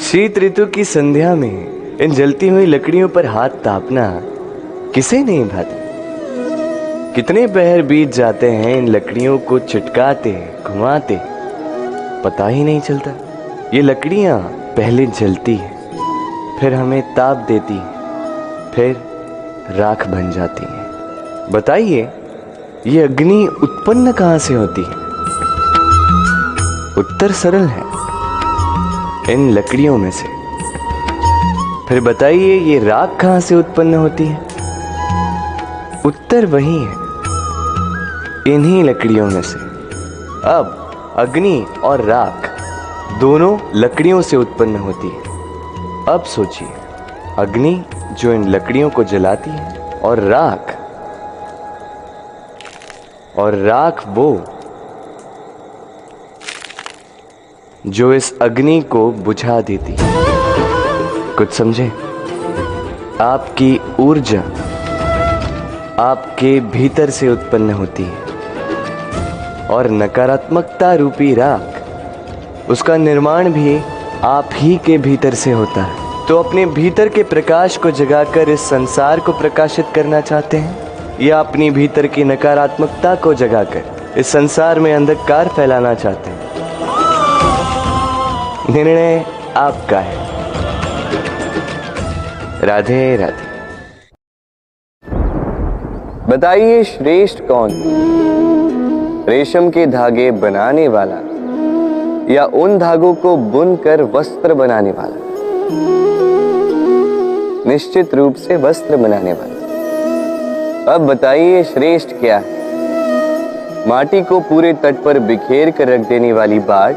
शीत ऋतु की संध्या में इन जलती हुई लकड़ियों पर हाथ तापना किसे नहीं भाता? कितने पहर बीत जाते हैं, इन लकड़ियों को चिटकाते, घुमाते। पता ही नहीं चलता। ये लकड़ियाँ पहले जलती हैं, फिर हमें ताप देती हैं, फिर राख बन जाती हैं। बताइए ये अग्नि उत्पन्न कहाँ से होती? है उत्तर सरल है, इन लकड़ियों में से। फिर बताइए, ये राख कहाँ से उत्पन्न होती है? उत्तर वही है, इन्हीं लकड़ियों में से। अब, अग्नि और राख दोनों लकड़ियों से उत्पन्न होती है। अब सोचिए, अग्नि जो इन लकड़ियों को जलाती है और राख और राख वो जो इस अग्नि को बुझा देती। कुछ समझे? आपकी ऊर्जा आपके भीतर से उत्पन्न होती है। और नकारात्मकता रूपी राख, उसका निर्माण भी आप ही के भीतर से होता है। तो अपने भीतर के प्रकाश को जगाकर इस संसार को प्रकाशित करना चाहते हैं? या अपनी भीतर की नकारात्मकता को जगाकर इस संसार में अंधकार फैलाना चाहते हैं। निर्णय आपका है। राधे राधे। बताइए, श्रेष्ठ कौन? रेशम के धागे बनाने वाला या उन धागों को बुनकर वस्त्र बनाने वाला? निश्चित रूप से वस्त्र बनाने वाला। अब बताइए, श्रेष्ठ क्या? है माटी को पूरे तट पर बिखेर कर रख देने वाली बाढ़?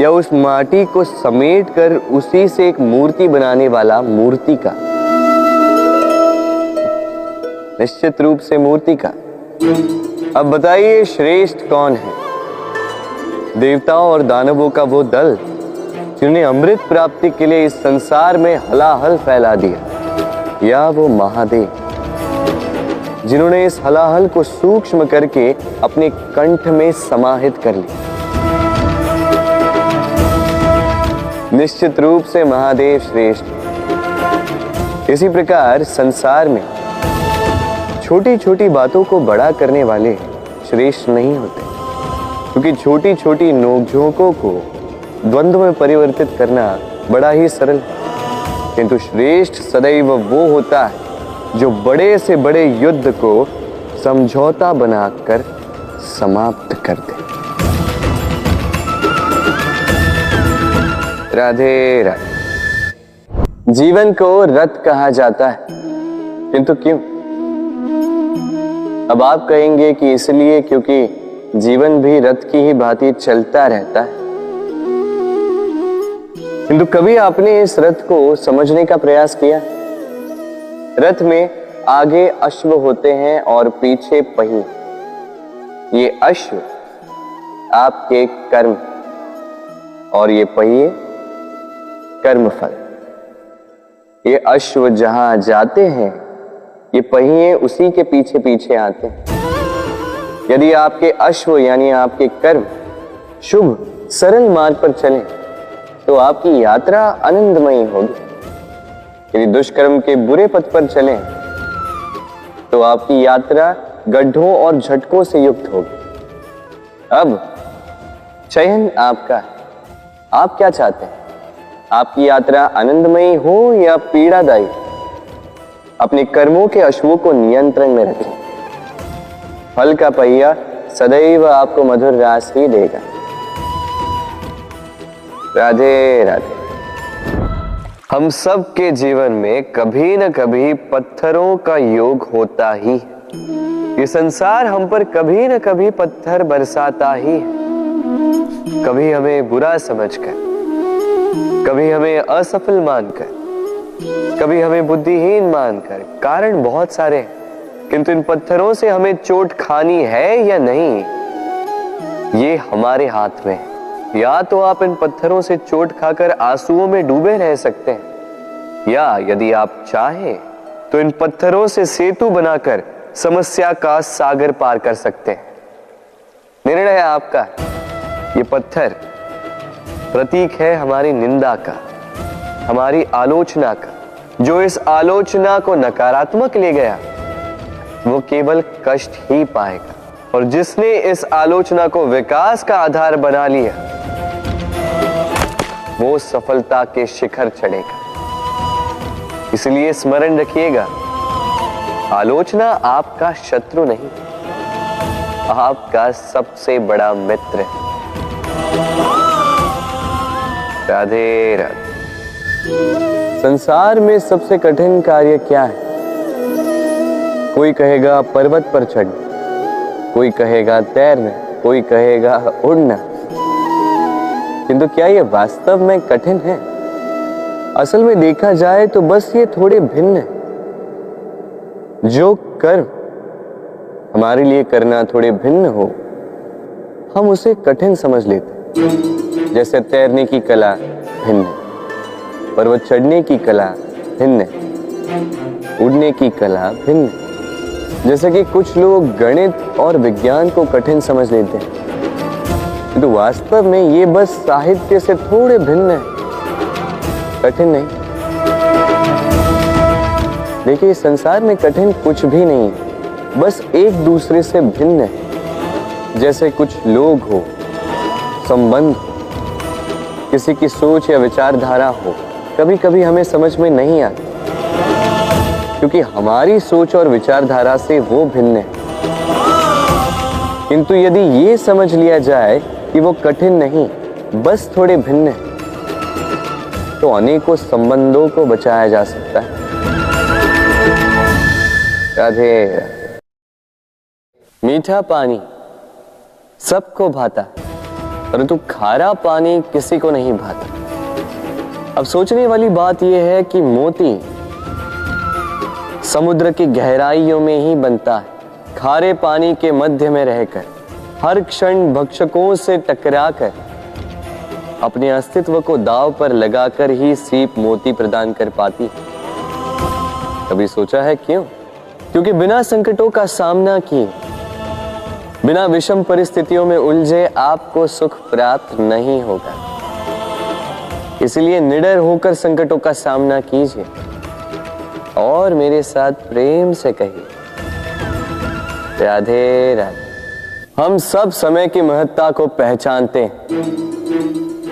या उस माटी को समेट कर उसी से एक मूर्ति बनाने वाला मूर्ति का? निश्चित रूप से मूर्ति का। अब बताइए, श्रेष्ठ कौन है? देवताओं और दानवों का वो दल जिन्हें अमृत प्राप्ति के लिए इस संसार में हलाहल फैला दिया। या वो महादेव? जिन्होंने इस हलाहल को सूक्ष्म करके अपने कंठ में समाहित कर लिया। निश्चित रूप से महादेव श्रेष्ठ। इसी प्रकार संसार में छोटी छोटी बातों को बड़ा करने वाले श्रेष्ठ नहीं होते, क्योंकि छोटी छोटी नोकझोंकों को द्वंद्व में परिवर्तित करना बड़ा ही सरल है। किंतु श्रेष्ठ सदैव वो होता है जो बड़े से बड़े युद्ध को समझौता बनाकर समाप्त कर दे। राधे राधे। जीवन को रथ कहा जाता है। किंतु क्यों? अब आप कहेंगे कि इसलिए क्योंकि जीवन भी रथ की ही भांति चलता रहता है। किंतु कभी आपने इस रथ को समझने का प्रयास किया? रथ में आगे अश्व होते हैं और पीछे पही ये अश्व आपके कर्म और ये पहिए कर्म फल ये अश्व जहाँ जाते हैं, ये पहिए उसी के पीछे पीछे आते हैं। यदि आपके अश्व यानी आपके कर्म शुभ, सरल मार्ग पर चले तो आपकी यात्रा आनंदमयी होगी। यदि दुष्कर्म के बुरे पथ पर चलें तो आपकी यात्रा गड्ढों और झटकों से युक्त होगी। अब, चयन आपका है। आप क्या चाहते हैं? आपकी यात्रा आनंदमयी हो या पीड़ादायी? अपने कर्मों के अश्वों को नियंत्रण में रखें। फल का पहिया सदैव आपको मधुर रास ही देगा। राधे राधे। हम सब के जीवन में कभी न कभी पत्थरों का योग होता ही। ये संसार हम पर कभी न कभी पत्थर बरसाता ही है। कभी हमें बुरा समझकर, कभी हमें असफल मानकर, कभी हमें बुद्धिहीन मानकर, कारण बहुत सारे हैं। किंतु इन पत्थरों से हमें चोट खानी है या नहीं, ये हमारे हाथ में है। या तो आप इन पत्थरों से चोट खाकर आंसुओं में डूबे रह सकते हैं। या यदि आप चाहें तो इन पत्थरों से सेतु बनाकर समस्या का सागर पार कर सकते हैं। निर्णय आपका ये पत्थर प्रतीक है हमारी निंदा का, हमारी आलोचना का। जो इस आलोचना को नकारात्मक ले गया, वो केवल कष्ट ही पाएगा। और जिसने इस आलोचना को विकास का आधार बना लिया वो सफलता के शिखर चढ़ेगा। इसलिए स्मरण रखिएगा, आलोचना आपका शत्रु नहीं, आपका सबसे बड़ा मित्र है। राधे राधे। संसार में सबसे कठिन कार्य क्या है? कोई कहेगा पर्वत पर चढ़ कोई कहेगा तैरना, कोई कहेगा उड़ना। किंतु क्या ये वास्तव में कठिन है? असल में देखा जाए तो बस ये थोड़े भिन्न है। जो कर्म हमारे लिए करना थोड़े भिन्न हो, हम उसे कठिन समझ लेते जैसे तैरने की कला भिन्न है, पर्वत चढ़ने की कला भिन्न है, उड़ने की कला भिन्न जैसे कि कुछ लोग गणित और विज्ञान को कठिन समझ लेते हैं। तो वास्तव में ये बस साहित्य से थोड़े भिन्न है। कठिन नहीं। देखिए संसार में कठिन कुछ भी नहीं है। बस एक दूसरे से भिन्न है। जैसे कुछ लोग हो, संबंध हो, किसी की सोच या विचारधारा हो कभी कभी हमें समझ में नहीं आती। क्योंकि हमारी सोच और विचारधारा से वो भिन्न है। किंतु यदि ये समझ लिया जाए कि वो कठिन नहीं, बस थोड़े भिन्न है। तो अनेकों संबंधों को बचाया जा सकता है। राधे। मीठा पानी सबको भाता, परंतु खारा पानी किसी को नहीं भाता। अब सोचने वाली बात यह है कि मोती समुद्र की गहराइयों में ही बनता है, खारे पानी के मध्य में रहकर। हर क्षण भक्षकों से टकरा कर अपने अस्तित्व को दाव पर लगाकर ही सीप मोती प्रदान कर पाती कभी सोचा है क्यों? क्योंकि बिना संकटों का सामना किए, बिना विषम परिस्थितियों में उलझे आपको सुख प्राप्त नहीं होगा। इसलिए निडर होकर संकटों का सामना कीजिए और मेरे साथ प्रेम से कहिए, राधे राधे। हम सब समय की महत्ता को पहचानते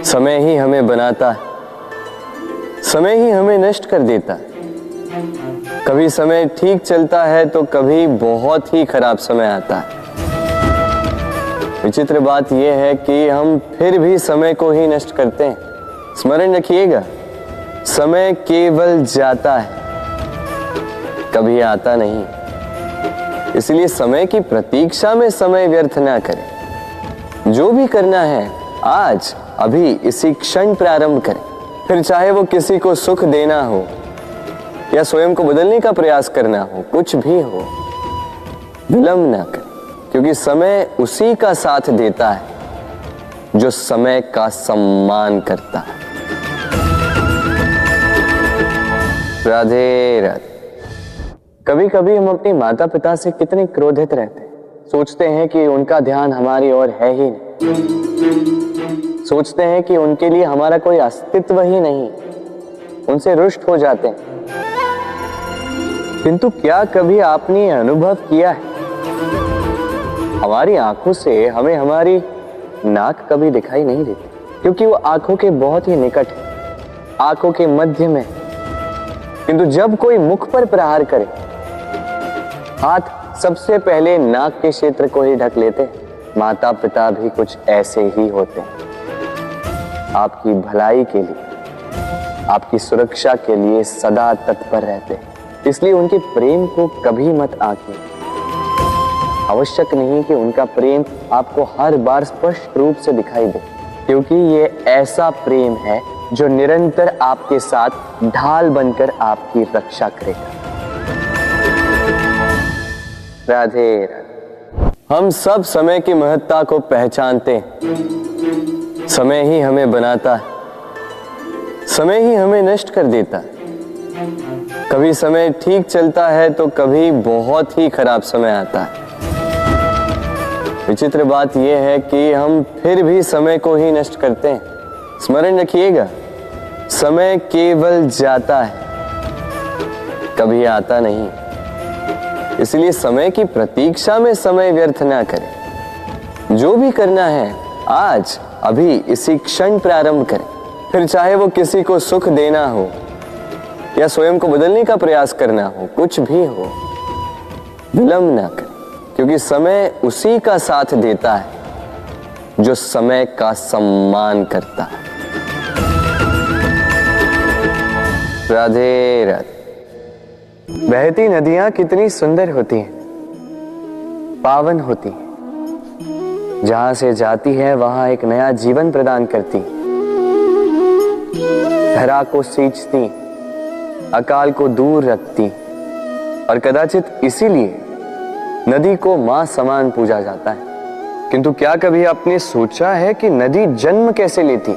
समय ही हमें बनाता है। समय ही हमें नष्ट कर देता है। कभी समय ठीक चलता है तो कभी बहुत ही खराब समय आता है। विचित्र बात यह है कि हम फिर भी समय को ही नष्ट करते हैं। स्मरण रखिएगा, समय केवल जाता है, कभी आता नहीं। इसलिए समय की प्रतीक्षा में समय व्यर्थ ना करें। जो भी करना है, आज, अभी, इसी क्षण प्रारंभ करें। फिर चाहे वो किसी को सुख देना हो, या स्वयं को बदलने का प्रयास करना हो, कुछ भी हो, विलंब ना करें, क्योंकि समय उसी का साथ देता है, जो समय का सम्मान करता है। राधे राधे। कभी कभी हम अपने माता पिता से कितने क्रोधित रहते हैं। सोचते हैं कि उनका ध्यान हमारी ओर है ही नहीं। सोचते हैं कि उनके लिए हमारा कोई अस्तित्व ही नहीं उनसे रुष्ट हो जाते हैं। किंतु क्या कभी आपने अनुभव किया है? हमारी आँखों से हमें हमारी नाक कभी दिखाई नहीं देती, क्योंकि वो आँखों के बहुत ही निकट है, आँखों के मध्य में किंतु जब कोई मुख पर प्रहार करे हाथ सबसे पहले नाक के क्षेत्र को ही ढक लेते माता पिता भी कुछ ऐसे ही होते हैं। आपकी भलाई के लिए, आपकी सुरक्षा के लिए सदा तत्पर रहते इसलिए उनके प्रेम को कभी मत आके आवश्यक नहीं कि उनका प्रेम आपको हर बार स्पष्ट रूप से दिखाई दे, क्योंकि ये ऐसा प्रेम है जो निरंतर आपके साथ ढाल बनकर आपकी रक्षा करेगा। राधे हम सब समय की महत्ता को पहचानते हैं। समय ही हमें बनाता है। समय ही हमें नष्ट कर देता है। कभी समय ठीक चलता है तो कभी बहुत ही खराब समय आता है। विचित्र बात यह है कि हम फिर भी समय को ही नष्ट करते हैं। स्मरण रखिएगा, समय केवल जाता है, कभी आता नहीं। इसलिए समय की प्रतीक्षा में समय व्यर्थ ना करें। जो भी करना है, आज, अभी, इसी क्षण प्रारंभ करें। फिर चाहे वो किसी को सुख देना हो, या स्वयं को बदलने का प्रयास करना हो, कुछ भी हो, विलंब ना करें। क्योंकि समय उसी का साथ देता है, जो समय का सम्मान करता है। राधे राधे। बहती नदियाँ कितनी सुंदर होती हैं, पावन होती हैं। जहाँ से जाती है, वहाँ एक नया जीवन प्रदान करती धरा को सींचती अकाल को दूर रखती और कदाचित इसीलिए नदी को माँ समान पूजा जाता है। किंतु क्या कभी आपने सोचा है कि नदी जन्म कैसे लेती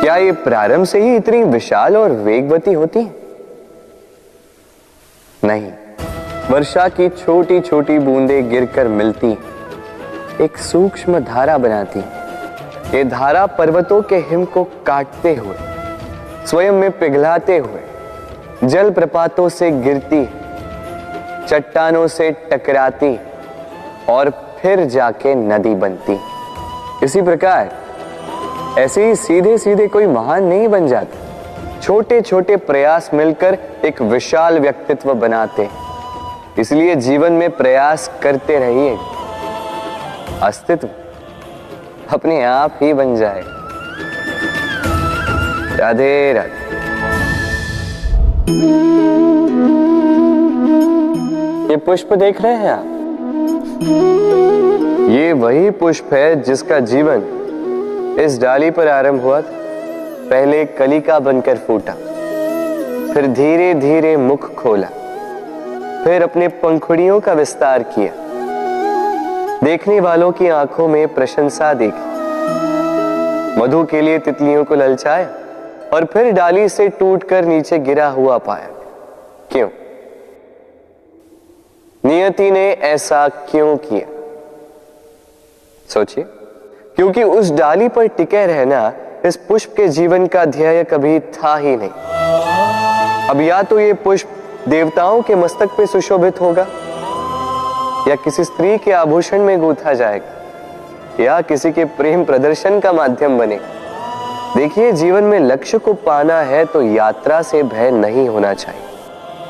क्या ये प्रारंभ से ही इतनी विशाल और वेगवती होती है? नहीं। वर्षा की छोटी छोटी बूंदें गिरकर मिलती एक सूक्ष्म धारा बनाती ये धारा पर्वतों के हिम को काटते हुए, स्वयं में पिघलाते हुए जल प्रपातों से गिरती चट्टानों से टकराती और फिर जाके नदी बनती इसी प्रकार, ऐसे ही सीधे सीधे कोई महान नहीं बन जाता। छोटे छोटे प्रयास मिलकर एक विशाल व्यक्तित्व बनाते इसलिए जीवन में प्रयास करते रहिए। अस्तित्व अपने आप ही बन जाए। राधे राधे। ये पुष्प देख रहे हैं आप? ये वही पुष्प है जिसका जीवन इस डाली पर आरंभ हुआ था। पहले कलिका बनकर फूटा, फिर धीरे धीरे मुख खोला, फिर अपने पंखुड़ियों का विस्तार किया। देखने वालों की आँखों में प्रशंसा देखी। मधु के लिए तितलियों को ललचाया और फिर डाली से टूटकर नीचे गिरा हुआ पाया। क्यों? नियति ने ऐसा क्यों किया? सोचिए, क्योंकि उस डाली पर टिके रहना इस पुष्प के जीवन का ध्येय कभी था ही नहीं। अब या तो ये पुष्प देवताओं के मस्तक पे सुशोभित होगा, या किसी स्त्री के आभूषण में गूथा जाएगा, या किसी के प्रेम प्रदर्शन का माध्यम बनेगा। देखिए, जीवन में लक्ष्य को पाना है तो यात्रा से भय नहीं होना चाहिए।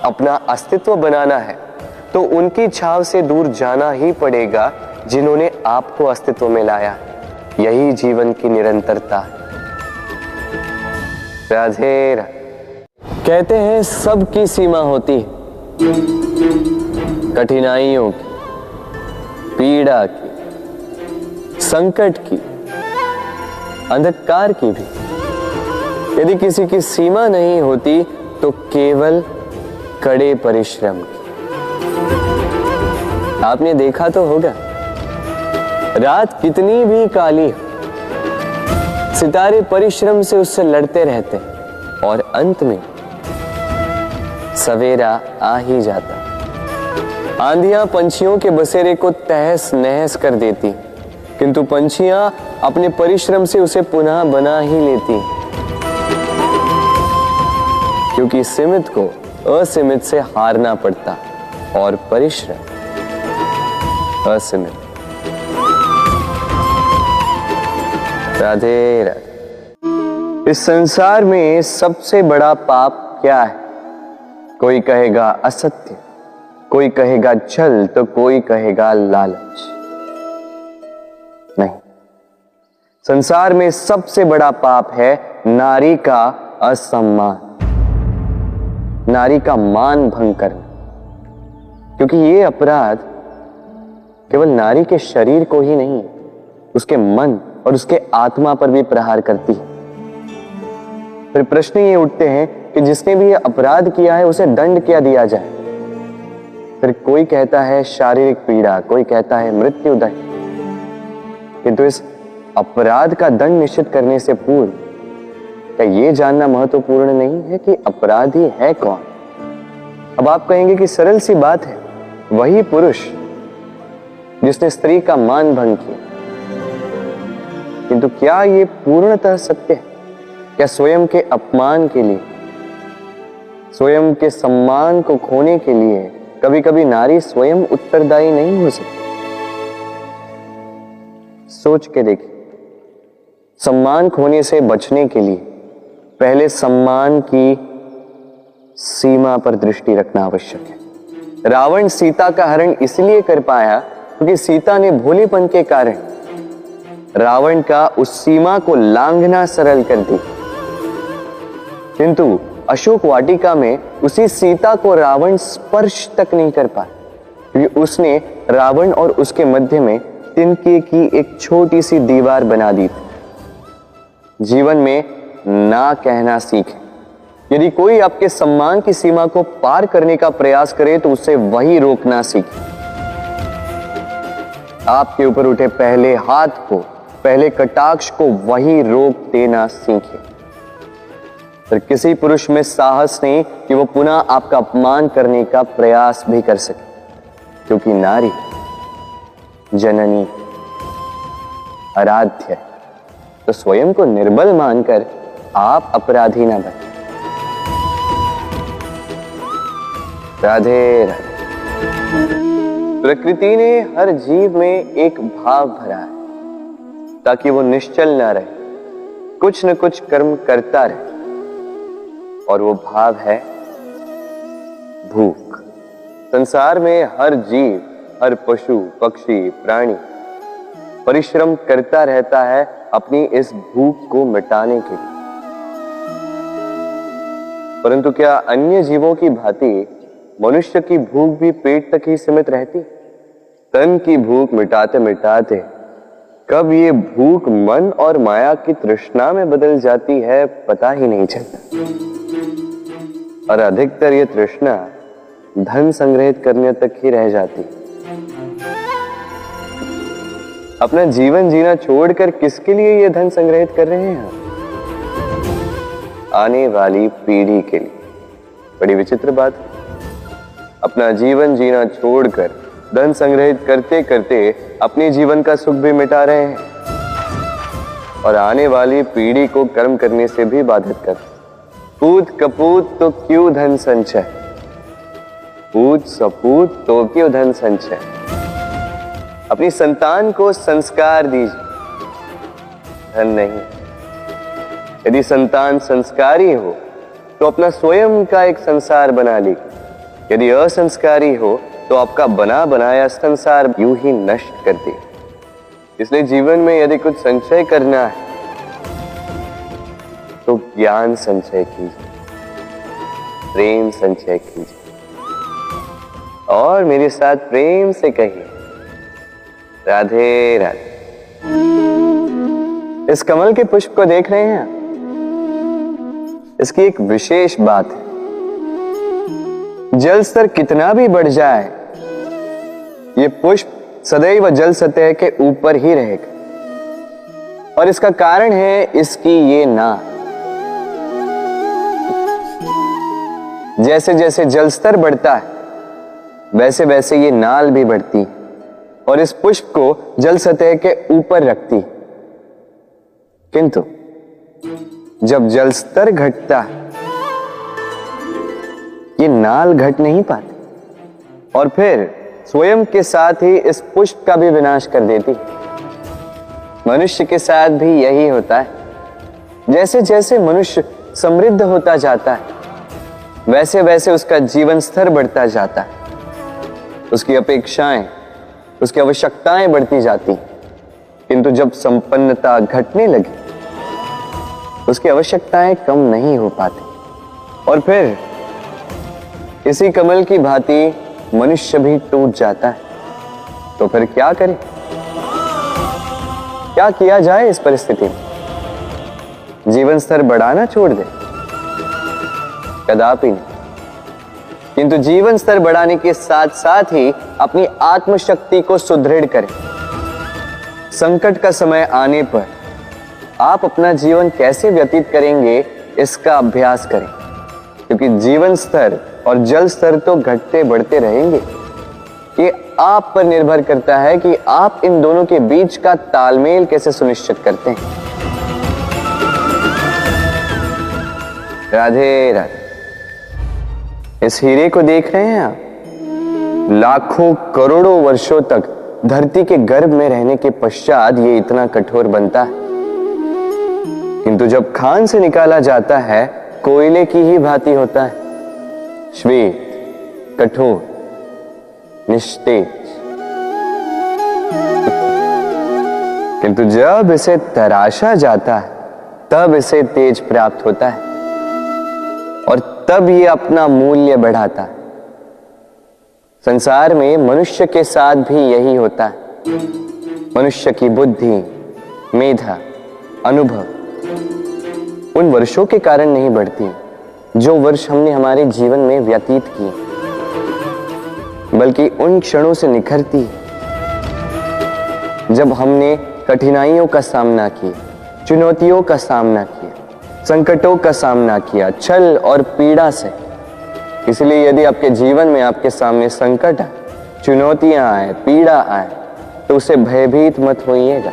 अपना अस्तित्व बनाना है तो उनकी छाव से दूर जाना ही पड़ेगा जिन्होंने आपको अस्तित्व में लाया। यही जीवन की निरंतरता है। राधे कहते हैं सबकी सीमा होती कठिनाइयों की, पीड़ा की, संकट की, अंधकार की भी। यदि किसी की सीमा नहीं होती तो केवल कड़े परिश्रम की। आपने देखा तो होगा। रात कितनी भी काली हो सितारे परिश्रम से उससे लड़ते रहते और अंत में सवेरा आ ही जाता आंधियाँ पंछियों के बसेरे को तहस नहस कर देती किंतु पंछियाँ अपने परिश्रम से उसे पुनः बना ही लेती क्योंकि सीमित को असीमित से हारना पड़ता और परिश्रम असीमित। राधे राधे। इस संसार में सबसे बड़ा पाप क्या है? कोई कहेगा असत्य, कोई कहेगा छल तो कोई कहेगा लालच। नहीं। संसार में सबसे बड़ा पाप है नारी का असम्मान। नारी का मान भंग करना। क्योंकि ये अपराध केवल नारी के शरीर को ही नहीं, उसके मन और उसके आत्मा पर भी प्रहार करती है। फिर प्रश्न ये उठते हैं कि जिसने भी ये अपराध किया है, उसे दंड क्या दिया जाए? फिर कोई कहता है शारीरिक पीड़ा, कोई कहता है मृत्यु दंड। किंतु इस अपराध का दंड निश्चित करने से पूर्व, क्या ये जानना महत्वपूर्ण नहीं है कि अपराधी है कौन? अब आप कहेंगे कि सरल सी बात है, वही पुरुष जिसने स्त्री का मान भंग किया किंतु क्या ये पूर्णतः सत्य है? क्या स्वयं के अपमान के लिए, स्वयं के सम्मान को खोने के लिए कभी कभी नारी स्वयं उत्तरदायी नहीं हो सकती? सोच के देखिए सम्मान खोने से बचने के लिए पहले सम्मान की सीमा पर दृष्टि रखना आवश्यक है। रावण सीता का हरण इसलिए कर पाया क्योंकि सीता ने भोलेपन के कारण रावण का उस सीमा को लांघना सरल कर दी। किंतु अशोक वाटिका में उसी सीता को रावण स्पर्श तक नहीं कर पाया, क्योंकि उसने रावण और उसके मध्य में तिनके की एक छोटी सी दीवार बना दी थी। जीवन में ना कहना सीखें। यदि कोई आपके सम्मान की सीमा को पार करने का प्रयास करे तो उसे वही रोकना सीखे। आपके ऊपर उठे पहले हाथ को पहले कटाक्ष को वही रोक देना सीखे। पर किसी पुरुष में साहस नहीं कि वो पुनः आपका अपमान करने का प्रयास भी कर सके, क्योंकि नारी जननी, आराध्य तो स्वयं को निर्बल मानकर आप अपराधी ना बने। राधे राधे। प्रकृति ने हर जीव में एक भाव भरा है। ताकि वो निश्चल ना रहे। कुछ न कुछ कर्म करता रहे। और वो भाव है भूख। संसार में हर जीव, हर पशु, पक्षी, प्राणी परिश्रम करता रहता है अपनी इस भूख को मिटाने के लिए। परंतु क्या अन्य जीवों की भांति मनुष्य की भूख भी पेट तक ही सीमित रहती? तन की भूख मिटाते मिटाते कब ये भूख, मन और माया की तृष्णा में बदल जाती है, पता ही नहीं चलता। और अधिकतर ये तृष्णा धन संग्रहित करने तक ही रह जाती अपना जीवन जीना छोड़कर किसके लिए ये धन संग्रहित कर रहे हैं आने वाली पीढ़ी के लिए। बड़ी विचित्र बात अपना जीवन जीना छोड़कर धन संग्रहित करते करते अपने जीवन का सुख भी मिटा रहे हैं और आने वाली पीढ़ी को कर्म करने से भी बाधित कर पूत कपूत तो क्यों धन संचय? पूत सपूत तो क्यों धन संचय? अपनी संतान को संस्कार दीजिए। धन नहीं। यदि संतान संस्कारी हो तो अपना स्वयं का एक संसार बना ली यदि असंस्कारी हो तो आपका बना बनाया संसार यूँ ही नष्ट कर दे। इसलिए जीवन में यदि कुछ संचय करना है तो ज्ञान संचय कीजिए, प्रेम संचय कीजिए। और मेरे साथ प्रेम से कहिए, राधे राधे। इस कमल के पुष्प को देख रहे हैं इसकी एक विशेष बात है। जल स्तर कितना भी बढ़ जाए ये पुष्प सदैव जल सतह के ऊपर ही रहेगा। और इसका कारण है इसकी ये ना जैसे जैसे जल स्तर बढ़ता है, वैसे वैसे ये नाल भी बढ़ती और इस पुष्प को जल सतह के ऊपर रखती किंतु जब जल स्तर घटता है, ये नाल घट नहीं पाती। और फिर स्वयं के साथ ही इस पुष्प का भी विनाश कर देती मनुष्य के साथ भी यही होता है। जैसे जैसे मनुष्य समृद्ध होता जाता है, वैसे वैसे उसका जीवन स्तर बढ़ता जाता है। उसकी अपेक्षाएँ, उसकी आवश्यकताएँ बढ़ती जाती किंतु जब संपन्नता घटने लगी, उसकी आवश्यकताएँ कम नहीं हो पाती। और फिर इसी कमल की भांति मनुष्य भी टूट जाता है। तो फिर क्या करें? क्या किया जाए इस परिस्थिति में? जीवन स्तर बढ़ाना छोड़ दे? कदापि नहीं। किंतु जीवन स्तर बढ़ाने के साथ साथ ही अपनी आत्मशक्ति को सुदृढ़ करें। संकट का समय आने पर आप अपना जीवन कैसे व्यतीत करेंगे, इसका अभ्यास करें। क्योंकि जीवन स्तर और जल स्तर तो घटते बढ़ते रहेंगे। ये आप पर निर्भर करता है कि आप इन दोनों के बीच का तालमेल कैसे सुनिश्चित करते हैं। राधे राधे, इस हीरे को देख रहे हैं आप? लाखों करोड़ों वर्षों तक धरती के गर्भ में रहने के पश्चात ये इतना कठोर बनता है। किंतु जब खान से निकाला जाता है, कोयले की ही भांति होता है। श्वेत, कठोर, निस्तेज। किंतु जब इसे तराशा जाता है, तब इसे तेज प्राप्त होता है, और तब ये अपना मूल्य बढ़ाता है। संसार में मनुष्य के साथ भी यही होता है। मनुष्य की बुद्धि, मेधा, अनुभव, उन वर्षों के कारण नहीं बढ़ती। जो वर्ष हमने हमारे जीवन में व्यतीत किए बल्कि उन क्षणों से निखरती, जब हमने कठिनाइयों का सामना किया, चुनौतियों का सामना किया, संकटों का सामना किया, छल और पीड़ा से। इसलिए यदि आपके जीवन में आपके सामने संकट आए, चुनौतियाँ आए, पीड़ा आए तो उसे भयभीत मत होइएगा।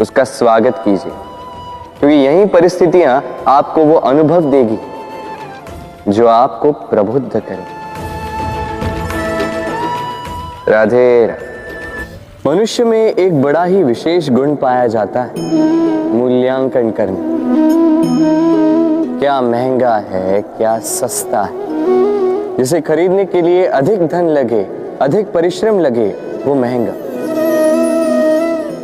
उसका स्वागत कीजिए। क्योंकि यही परिस्थितियाँ आपको वो अनुभव देगी, जो आपको प्रबुद्ध करे। राधे। मनुष्य में एक बड़ा ही विशेष गुण पाया जाता है, मूल्यांकन करना। क्या महँगा है, क्या सस्ता है। जिसे खरीदने के लिए अधिक धन लगे, अधिक परिश्रम लगे, वो महँगा।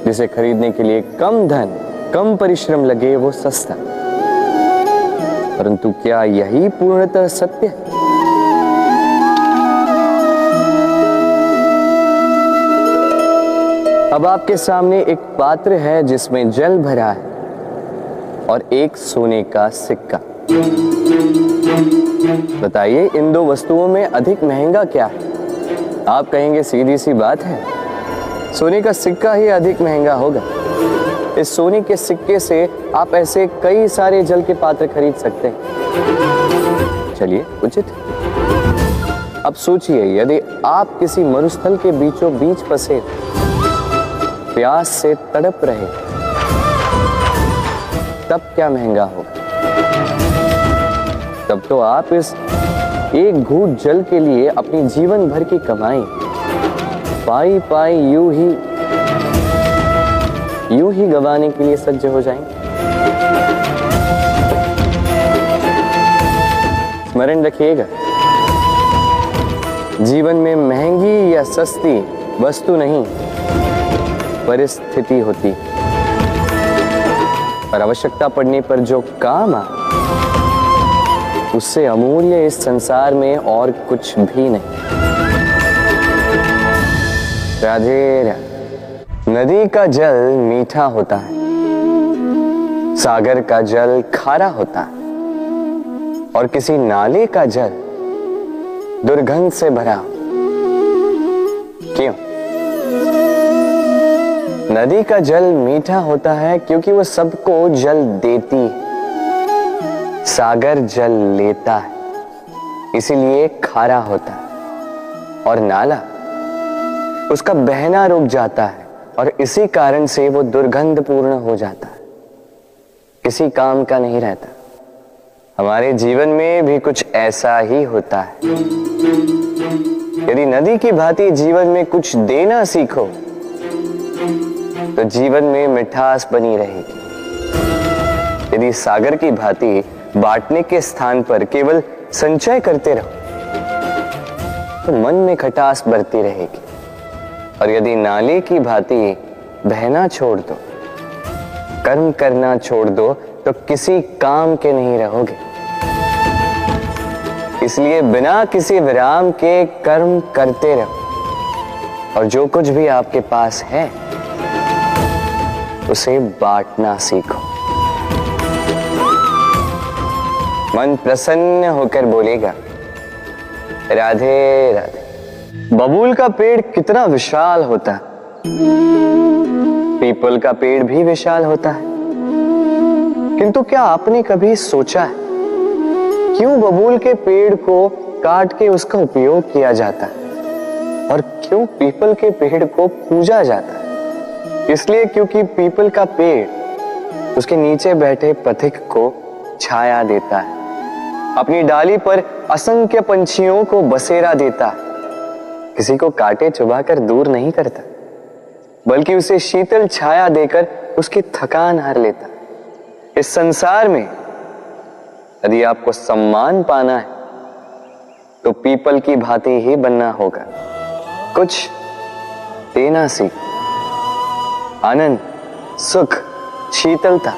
जिसे खरीदने के लिए कम धन कम परिश्रम लगे, वो सस्ता परंतु क्या यही पूर्णतः सत्य है? अब आपके सामने एक पात्र है जिसमें जल भरा है और एक सोने का सिक्का। बताइए, इन दो वस्तुओं में अधिक महँगा क्या है? आप कहेंगे, सीधी सी बात है। सोने का सिक्का ही अधिक महँगा होगा। इस सोने के सिक्के से आप ऐसे कई सारे जल के पात्र खरीद सकते हैं। चलिए, उचित। अब सोचिए, यदि आप किसी मरुस्थल के बीचों बीच फंसे, प्यास से तड़प रहे, तब क्या महँगा हो तब तो आप इस एक घूट जल के लिए अपनी जीवन भर की कमाई पाई पाई यू ही यू ही गवाने के लिए सज्ज हो जाएँगे। स्मरण रखिएगा, जीवन में महँगी या सस्ती वस्तु नहीं, परिस्थिति होती। और आवश्यकता पड़ने पर जो काम आ उससे अमूल्य इस संसार में और कुछ भी नहीं। राधे राधे। नदी का जल मीठा होता है। सागर का जल खारा होता है। और किसी नाले का जल दुर्गंध से भरा क्यों? नदी का जल मीठा होता है क्योंकि वो सबको जल देती है। सागर जल लेता है, इसीलिए खारा होता है। और नाला, उसका बहना रुक जाता है। और इसी कारण से वो दुर्गंध पूर्ण हो जाता है। किसी काम का नहीं रहता। हमारे जीवन में भी कुछ ऐसा ही होता है। यदि नदी की भांति जीवन में कुछ देना सीखो तो जीवन में मिठास बनी रहेगी। यदि सागर की भांति बांटने के स्थान पर केवल संचय करते रहो तो मन में खटास बढ़ती रहेगी। और यदि नाले की भांति बहना छोड़ दो, कर्म करना छोड़ दो तो किसी काम के नहीं रहोगे। इसलिए बिना किसी विराम के कर्म करते रहो। और जो कुछ भी आपके पास है, उसे बांटना सीखो। मन प्रसन्न होकर बोलेगा, राधे राधे। बबूल का पेड़ कितना विशाल होता है। पीपल का पेड़ भी विशाल होता है। किंतु क्या आपने कभी सोचा है, क्यों बबूल के पेड़ को काट के उसका उपयोग किया जाता है और क्यों पीपल के पेड़ को पूजा जाता है? इसलिए क्योंकि पीपल का पेड़ उसके नीचे बैठे पथिक को छाया देता है, अपनी डाली पर असंख्य पंछियों को बसेरा देता है। किसी को काटे चुबाकर दूर नहीं करता, बल्कि उसे शीतल छाया देकर उसकी थकान हर लेता। इस संसार में यदि आपको सम्मान पाना है तो पीपल की भांति ही बनना होगा। कुछ देना सीख, आनंद, सुख, शीतलता,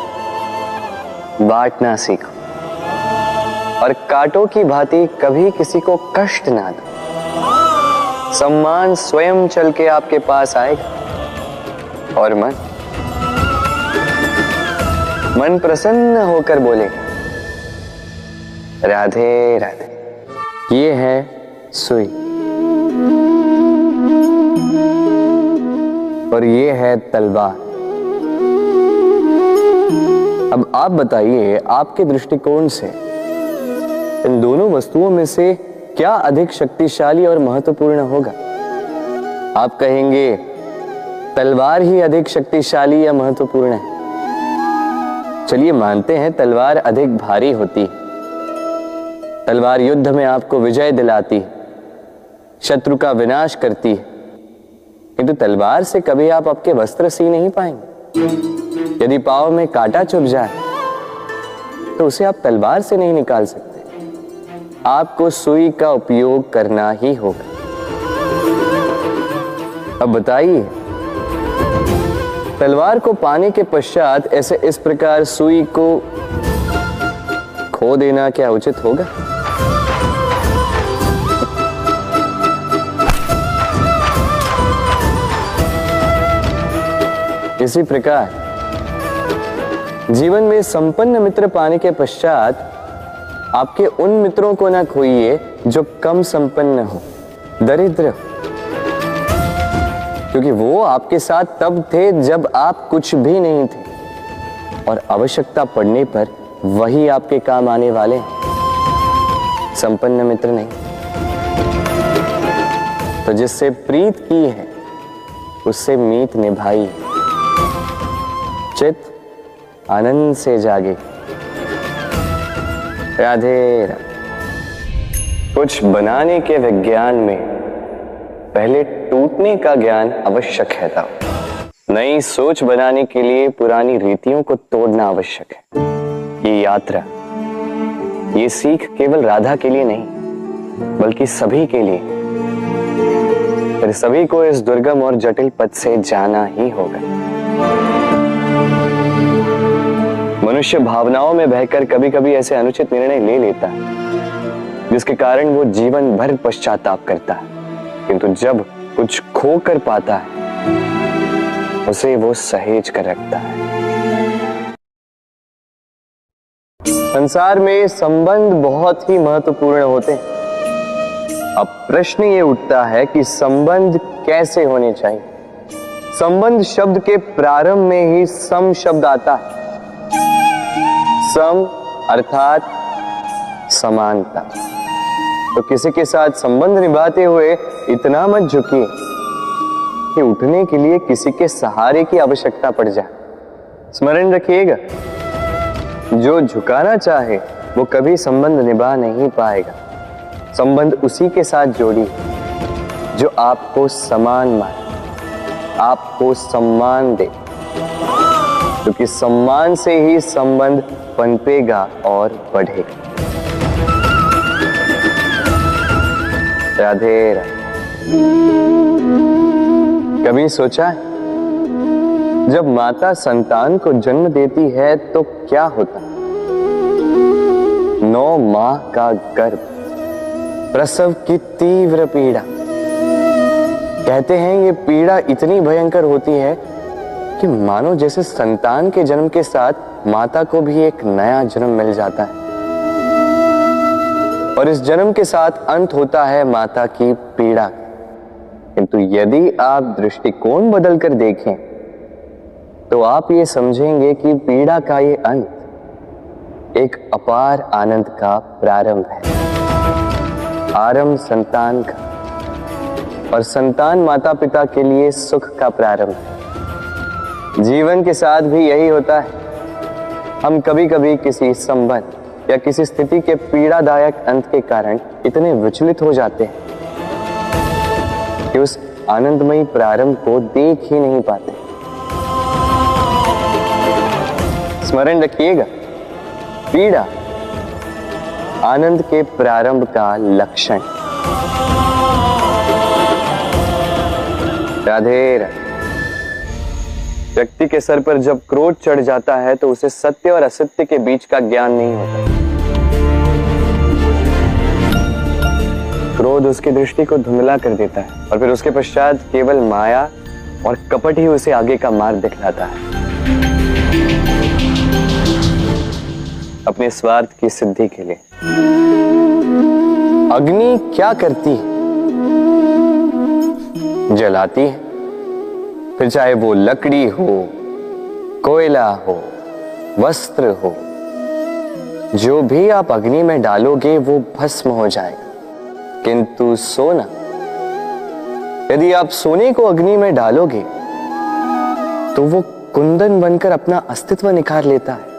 बांटना सीखो। और कांटों की भांति कभी किसी को कष्ट ना दो। सम्मान स्वयं चल के आपके पास आएगा और मन मन प्रसन्न होकर बोलेगा राधे राधे। ये है सुई। और ये है तलवार। अब आप बताइए, आपके दृष्टिकोण से इन दोनों वस्तुओं में से क्या अधिक शक्तिशाली और महत्वपूर्ण होगा? आप कहेंगे, तलवार ही अधिक शक्तिशाली या महत्वपूर्ण है? चलिए मानते हैं, तलवार अधिक भारी होती तलवार युद्ध में आपको विजय दिलाती शत्रु का विनाश करती किंतु तलवार से कभी आप आपके वस्त्र सी नहीं पाएँगे। यदि पाव में कांटा चुभ जाए तो उसे आप तलवार से नहीं निकाल सकते। आपको सुई का उपयोग करना ही होगा। अब बताइए, तलवार को पाने के पश्चात ऐसे इस प्रकार सुई को खो देना क्या उचित होगा? इसी प्रकार, जीवन में संपन्न मित्र पाने के पश्चात आपके उन मित्रों को ना खोइए जो कम संपन्न हो, दरिद्र क्योंकि वो आपके साथ तब थे जब आप कुछ भी नहीं थे। और आवश्यकता पड़ने पर वही आपके काम आने वाले संपन्न मित्र नहीं। तो जिससे प्रीत की है, उससे मीत निभाई चित आनंद से जागे। राधे कुछ बनाने के विज्ञान में पहले टूटने का ज्ञान आवश्यक है था नई सोच बनाने के लिए पुरानी रीतियों को तोड़ना आवश्यक है। ये यात्रा, ये सीख केवल राधा के लिए नहीं, बल्कि सभी के लिए। फिर सभी को इस दुर्गम और जटिल पद से जाना ही होगा। मनुष्य भावनाओं में बहकर कभी कभी ऐसे अनुचित निर्णय ले लेता है, जिसके कारण वो जीवन भर पश्चाताप करता है। किंतु जब कुछ खो कर पाता है, उसे वो सहेज कर रखता है। संसार में संबंध बहुत ही महत्वपूर्ण होते हैं। अब प्रश्न ये उठता है कि संबंध कैसे होने चाहिए? संबंध शब्द के प्रारंभ में ही सम शब्द आता है। सम अर्थात समानता। तो किसी के साथ संबंध निभाते हुए इतना मत झुकिए कि उठने के लिए किसी के सहारे की आवश्यकता पड़ जाए। स्मरण रखिएगा, जो झुकाना चाहे, वो कभी संबंध निभा नहीं पाएगा। संबंध उसी के साथ जोड़ी, जो आपको समान माने, आपको सम्मान दे। क्योंकि सम्मान से ही संबंध पनपेगा और बढ़ेगा राधे राधे। कभी सोचा है? जब माता संतान को जन्म देती है तो क्या होता? नौ माह का गर्भ, प्रसव की तीव्र पीड़ा। कहते हैं ये पीड़ा इतनी भयंकर होती है कि मानो जैसे संतान के जन्म के साथ माता को भी एक नया जन्म मिल जाता है। और इस जन्म के साथ अंत होता है माता की पीड़ा। किंतु यदि आप दृष्टिकोण बदलकर देखें तो आप ये समझेंगे कि पीड़ा का ये अंत एक अपार आनंद का प्रारंभ है। आरंभ संतान का और संतान माता पिता के लिए सुख का प्रारंभ है। जीवन के साथ भी यही होता है। हम कभी कभी किसी संबंध या किसी स्थिति के पीड़ादायक अंत के कारण इतने विचलित हो जाते हैं कि उस आनंदमयी प्रारंभ को देख ही नहीं पाते। स्मरण रखिएगा, पीड़ा आनंद के प्रारंभ का लक्षण। राधे राधे। व्यक्ति के सर पर जब क्रोध चढ़ जाता है तो उसे सत्य और असत्य के बीच का ज्ञान नहीं होता। क्रोध उसकी दृष्टि को धुंधला कर देता है, और फिर उसके पश्चात केवल माया और कपट ही उसे आगे का मार्ग दिखलाता है। अपने स्वार्थ की सिद्धि के लिए। अग्नि क्या करती है? जलाती है। फिर चाहे वो लकड़ी हो, कोयला हो, वस्त्र हो, जो भी आप अग्नि में डालोगे, वो भस्म हो जाएगा। किंतु सोना, यदि आप सोने को अग्नि में डालोगे तो वो कुंदन बनकर अपना अस्तित्व निखार लेता है।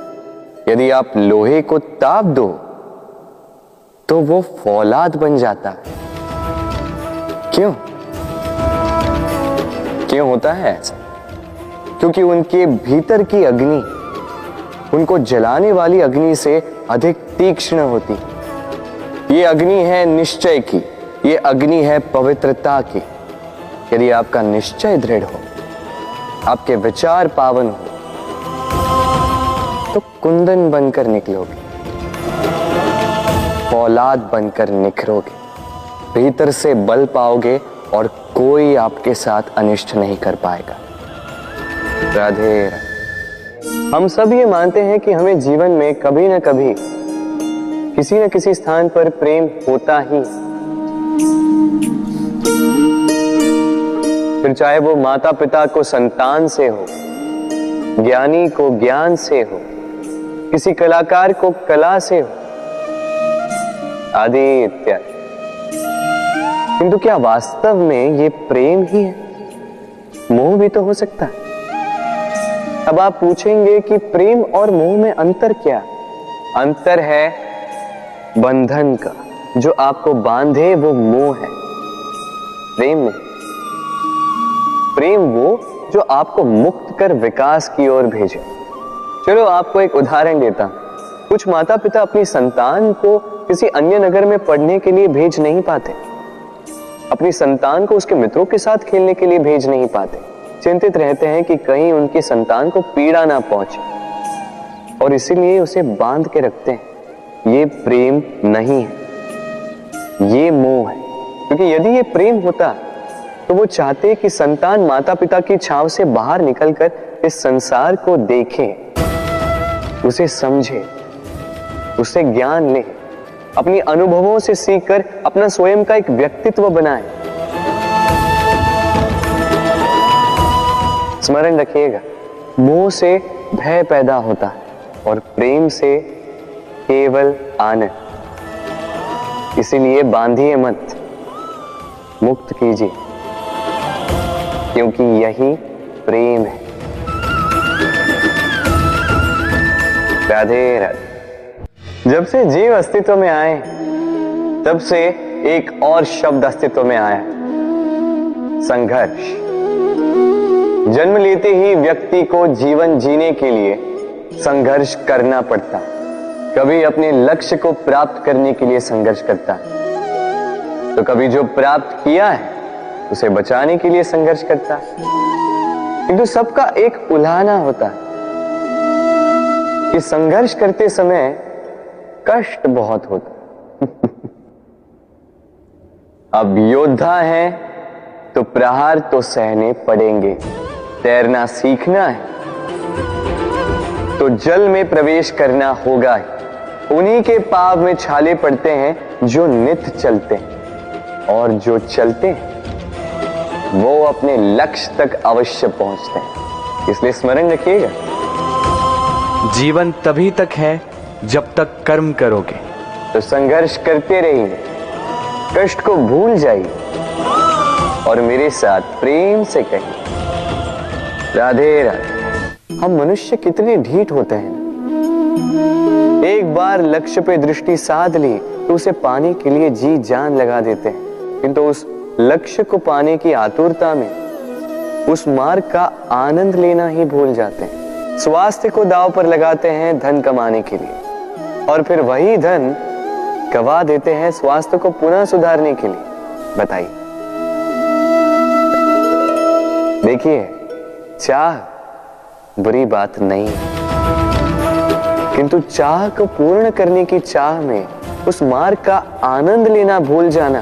यदि आप लोहे को ताप दो तो वो फौलाद बन जाता है। क्यों? क्यों होता है? ऐसा क्योंकि उनके भीतर की अग्नि, उनको जलाने वाली अग्नि से अधिक तीक्ष्ण होती। ये अग्नि है निश्चय की, ये अग्नि है पवित्रता की। यदि आपका निश्चय दृढ़ हो, आपके विचार पावन हो तो कुंदन बनकर निकलोगे फौलाद बनकर निखरोगे, भीतर से बल पाओगे और कोई आपके साथ अनिष्ट नहीं कर पाएगा। राधे। हम सब ये मानते हैं कि हमें जीवन में कभी ना कभी किसी न किसी स्थान पर प्रेम होता ही। फिर चाहे वो माता पिता को संतान से हो, ज्ञानी को ज्ञान से हो, किसी कलाकार को कला से हो, आदि इत्यादि। किंतु क्या वास्तव में ये प्रेम ही है? मोह भी तो हो सकता है। अब आप पूछेंगे कि प्रेम और मोह में अंतर क्या? अंतर है बंधन का। जो आपको बांधे वो मोह है। प्रेम में। प्रेम वो जो आपको मुक्त कर विकास की ओर भेजे। चलो आपको एक उदाहरण देता कुछ माता पिता अपनी संतान को किसी अन्य नगर में पढ़ने के लिए भेज नहीं पाते। अपनी संतान को उसके मित्रों के साथ खेलने के लिए भेज नहीं पाते। चिंतित रहते हैं कि कहीं उनकी संतान को पीड़ा ना पहुँचे। और इसीलिए उसे बाँध के रखते हैं। ये प्रेम नहीं है। ये मोह है। क्योंकि यदि ये प्रेम होता तो वो चाहते कि संतान माता पिता की छाव से बाहर निकलकर इस संसार को देखे, उसे समझे, उसे ज्ञान ले। अपनी अनुभवों से सीखकर अपना स्वयं का एक व्यक्तित्व बनाए। स्मरण रखिएगा, मोह से भय पैदा होता है और प्रेम से केवल आनंद। इसीलिए बांधिए मत, मुक्त कीजिए, क्योंकि यही प्रेम है। राधे राधे। जब से जीव अस्तित्व में आए, तब से एक और शब्द अस्तित्व में आया। संघर्ष। जन्म लेते ही व्यक्ति को जीवन जीने के लिए संघर्ष करना पड़ता। कभी अपने लक्ष्य को प्राप्त करने के लिए संघर्ष करता। तो कभी जो प्राप्त किया है, उसे बचाने के लिए संघर्ष करता। किंतु सबका एक उल्हाना होता। है कि संघर्ष करते समय कष्ट बहुत होता अब योद्धा है तो प्रहार तो सहने पड़ेंगे। तैरना सीखना है तो जल में प्रवेश करना होगा उन्हीं के पाव में छाले पड़ते हैं, जो नित चलते हैं। और जो चलते हैं, वो अपने लक्ष्य तक अवश्य पहुँचते हैं। इसलिए स्मरण रखिएगा। जीवन तभी तक है जब तक कर्म करोगे। तो संघर्ष करते रहिए। कष्ट को भूल जाइए। और मेरे साथ प्रेम से कहिए। राधे राधे। हम मनुष्य कितने ढीठ होते हैं। एक बार लक्ष्य पे दृष्टि साध ली तो उसे पाने के लिए जी जान लगा देते हैं। किंतु उस लक्ष्य को पाने की आतुरता में उस मार्ग का आनंद लेना ही भूल जाते हैं। स्वास्थ्य को दाव पर लगाते हैं धन कमाने के लिए। और फिर वही धन गवा देते हैं स्वास्थ्य को पुनः सुधारने के लिए। बताइए। देखिए, चाह बुरी बात नहीं किंतु चाह को पूर्ण करने की चाह में उस मार्ग का आनंद लेना भूल जाना,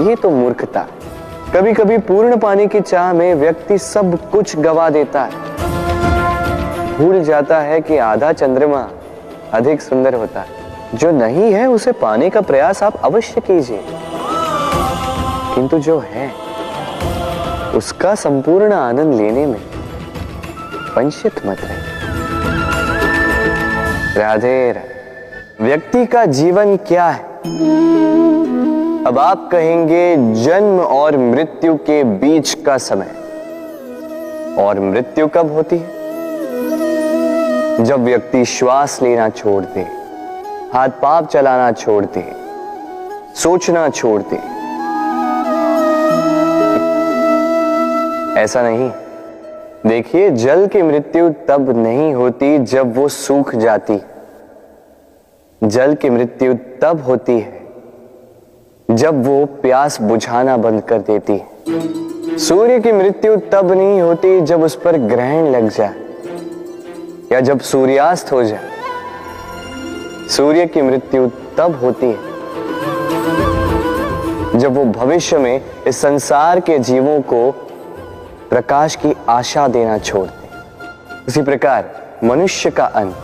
ये तो मूर्खता कभी कभी पूर्ण पाने की चाह में व्यक्ति सब कुछ गवा देता है। भूल जाता है कि आधा चंद्रमा अधिक सुंदर होता है। जो नहीं है, उसे पाने का प्रयास आप अवश्य कीजिए। किंतु जो है, उसका संपूर्ण आनंद लेने में वंचित मत रहे। राधे व्यक्ति का जीवन क्या है? अब आप कहेंगे, जन्म और मृत्यु के बीच का समय। और मृत्यु कब होती है? जब व्यक्ति श्वास लेना छोड़ दे हाथ पाप चलाना छोड़ दे सोचना छोड़ दे ऐसा नहीं। देखिए, जल की मृत्यु तब नहीं होती जब वो सूख जाती। जल की मृत्यु तब होती है जब वो प्यास बुझाना बंद कर देती। सूर्य की मृत्यु तब नहीं होती जब उस पर ग्रहण लग जाए। या जब सूर्यास्त हो जाए, सूर्य की मृत्यु तब होती है, जब वो भविष्य में इस संसार के जीवों को प्रकाश की आशा देना छोड़ते उसी प्रकार मनुष्य का अंत,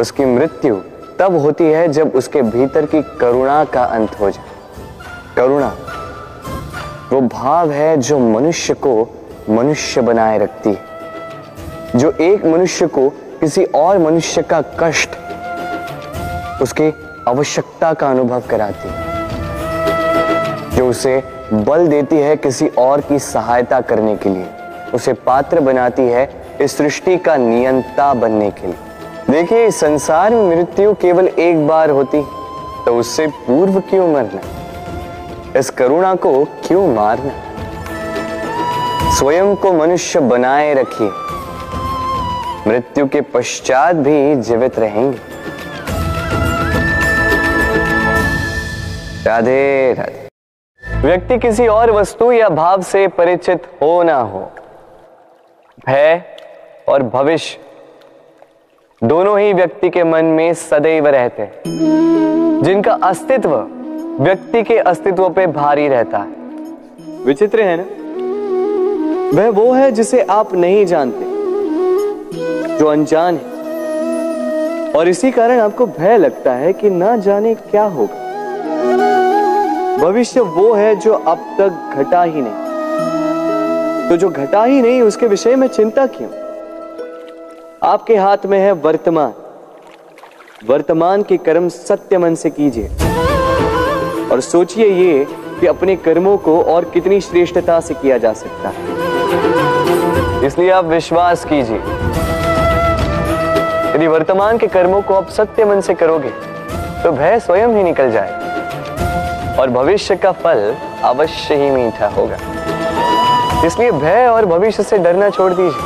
उसकी मृत्यु तब होती है जब उसके भीतर की करुणा का अंत हो जाए। करुणा, वो भाव है जो मनुष्य को मनुष्य बनाए रखती है। जो एक मनुष्य को किसी और मनुष्य का कष्ट, उसकी आवश्यकता का अनुभव कराती है। जो उसे बल देती है किसी और की सहायता करने के लिए, उसे पात्र बनाती है इस सृष्टि का नियंता बनने के लिए। देखिए संसार में मृत्यु केवल एक बार होती तो उससे पूर्व क्यों मरना? इस करुणा को क्यों मारना? स्वयं को मनुष्य बनाए रखिए। मृत्यु के पश्चात भी जीवित रहेंगे। राधे राधे। व्यक्ति किसी और वस्तु या भाव से परिचित हो ना हो, भय और भविष्य, दोनों ही व्यक्ति के मन में सदैव रहते हैं। जिनका अस्तित्व व्यक्ति के अस्तित्व पे भारी रहता है। विचित्र है ना? वह वो है जिसे आप नहीं जानते। जो अनजान है। और इसी कारण आपको भय लगता है कि ना जाने क्या होगा। भविष्य वो है जो अब तक घटा ही नहीं। तो जो घटा ही नहीं, उसके विषय में चिंता क्यों? आपके हाथ में है वर्तमान। वर्तमान के कर्म सत्य मन से कीजिए। और सोचिए ये कि अपने कर्मों को और कितनी श्रेष्ठता से किया जा सकता है। इसलिए आप विश्वास कीजिए। यदि वर्तमान के कर्मों को आप सत्य मन से करोगे तो भय स्वयं ही निकल जाए। और भविष्य का फल अवश्य ही मीठा होगा। इसलिए भय और भविष्य से डरना छोड़ दीजिए।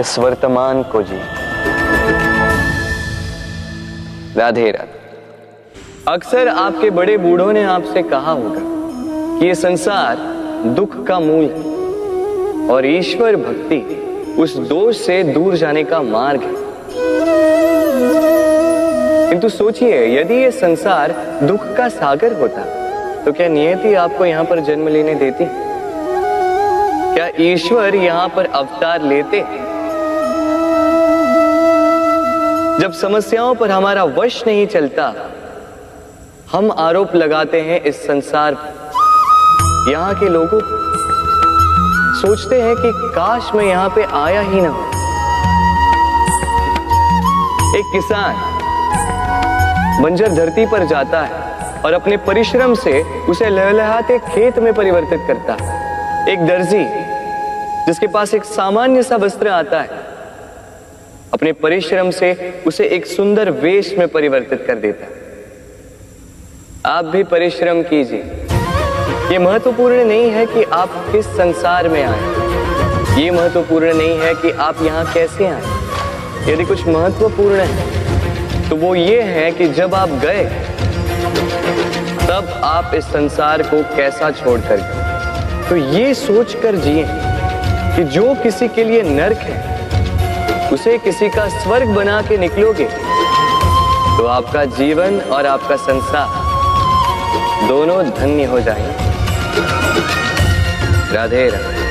इस वर्तमान को जी। राधे राधे। अक्सर आपके बड़े बूढ़ों ने आपसे कहा होगा कि ये संसार दुख का मूल है और ईश्वर भक्ति उस दोष से दूर जाने का मार्ग है। किंतु सोचिए, यदि ये संसार दुख का सागर होता तो क्या नियति आपको यहाँ पर जन्म लेने देती? क्या ईश्वर यहाँ पर अवतार लेते? जब समस्याओं पर हमारा वश नहीं चलता, हम आरोप लगाते हैं इस संसार पर। यहाँ के लोगों सोचते हैं कि काश मैं यहाँ पे आया ही ना एक किसान बंजर धरती पर जाता है और अपने परिश्रम से उसे लहलहाते खेत में परिवर्तित करता है। एक दर्जी जिसके पास एक सामान्य सा वस्त्र आता है, अपने परिश्रम से उसे एक सुंदर वेश में परिवर्तित कर देता है। आप भी परिश्रम कीजिए। ये महत्वपूर्ण नहीं है कि आप किस संसार में आए। ये महत्वपूर्ण नहीं है कि आप यहाँ कैसे आए। यदि कुछ महत्वपूर्ण है तो वो ये है कि जब आप गए, तब आप इस संसार को कैसा छोड़कर गए। तो ये सोच कर जिए कि जो किसी के लिए नर्क है, उसे किसी का स्वर्ग बना के निकलोगे तो आपका जीवन और आपका संसार दोनों धन्य हो जाएँगे। राधे राधे।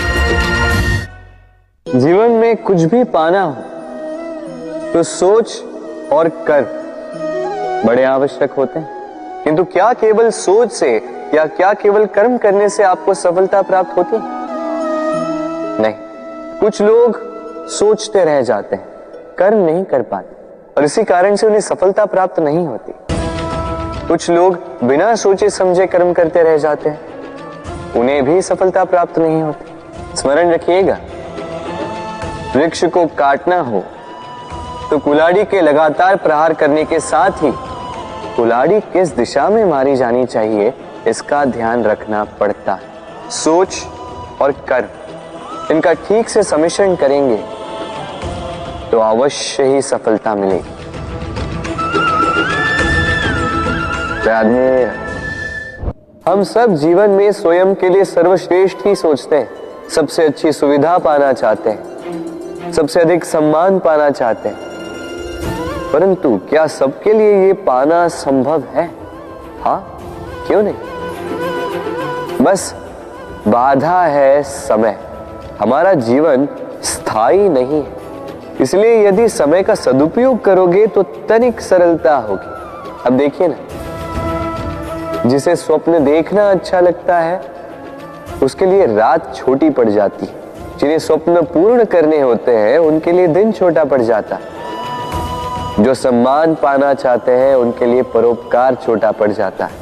जीवन में कुछ भी पाना हो तो सोच और कर बड़े आवश्यक होते हैं। किंतु क्या केवल सोच से या क्या केवल कर्म करने से आपको सफलता प्राप्त होती नहीं। कुछ लोग सोचते रह जाते हैं, कर्म नहीं कर पाते, और इसी कारण से उन्हें सफलता प्राप्त नहीं होती। कुछ लोग बिना सोचे समझे कर्म करते रह जाते हैं उन्हें भी सफलता प्राप्त नहीं होती। स्मरण रखिएगा, वृक्ष को काटना हो तो कुलाड़ी के लगातार प्रहार करने के साथ ही कुलाड़ी किस दिशा में मारी जानी चाहिए, इसका ध्यान रखना पड़ता है। सोच और कर्म, इनका ठीक से सम्मिश्रण करेंगे तो अवश्य ही सफलता मिलेगी। राधे हम सब जीवन में स्वयं के लिए सर्वश्रेष्ठ ही सोचते हैं। सबसे अच्छी सुविधा पाना चाहते हैं। सबसे अधिक सम्मान पाना चाहते हैं। परंतु क्या सबके लिए ये पाना संभव है? हाँ क्यों नहीं? बस बाधा है समय। हमारा जीवन स्थायी नहीं है। इसलिए यदि समय का सदुपयोग करोगे तो तनिक सरलता होगी। अब देखिए ना। जिसे स्वप्न देखना अच्छा लगता है, उसके लिए रात छोटी पड़ जाती जिन्हें स्वप्न पूर्ण करने होते हैं, उनके लिए दिन छोटा पड़ जाता जो सम्मान पाना चाहते हैं, उनके लिए परोपकार छोटा पड़ जाता है।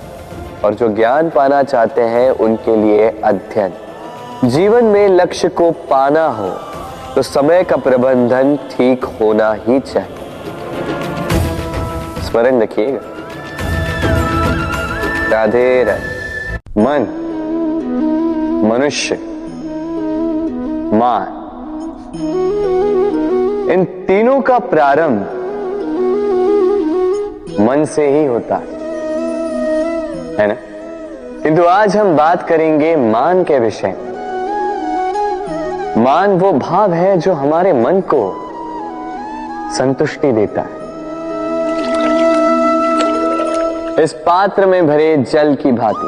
और जो ज्ञान पाना चाहते हैं, उनके लिए अध्ययन। जीवन में लक्ष्य को पाना हो तो समय का प्रबंधन ठीक होना ही चाहिए। स्मरण रखिएगा। राधे राधे मन, मनुष्य, मान। इन तीनों का प्रारंभ मन से ही होता है। है ना? किंतु आज हम बात करेंगे मान के विषय। मान वो भाव है जो हमारे मन को संतुष्टि देता है। इस पात्र में भरे जल की भांति।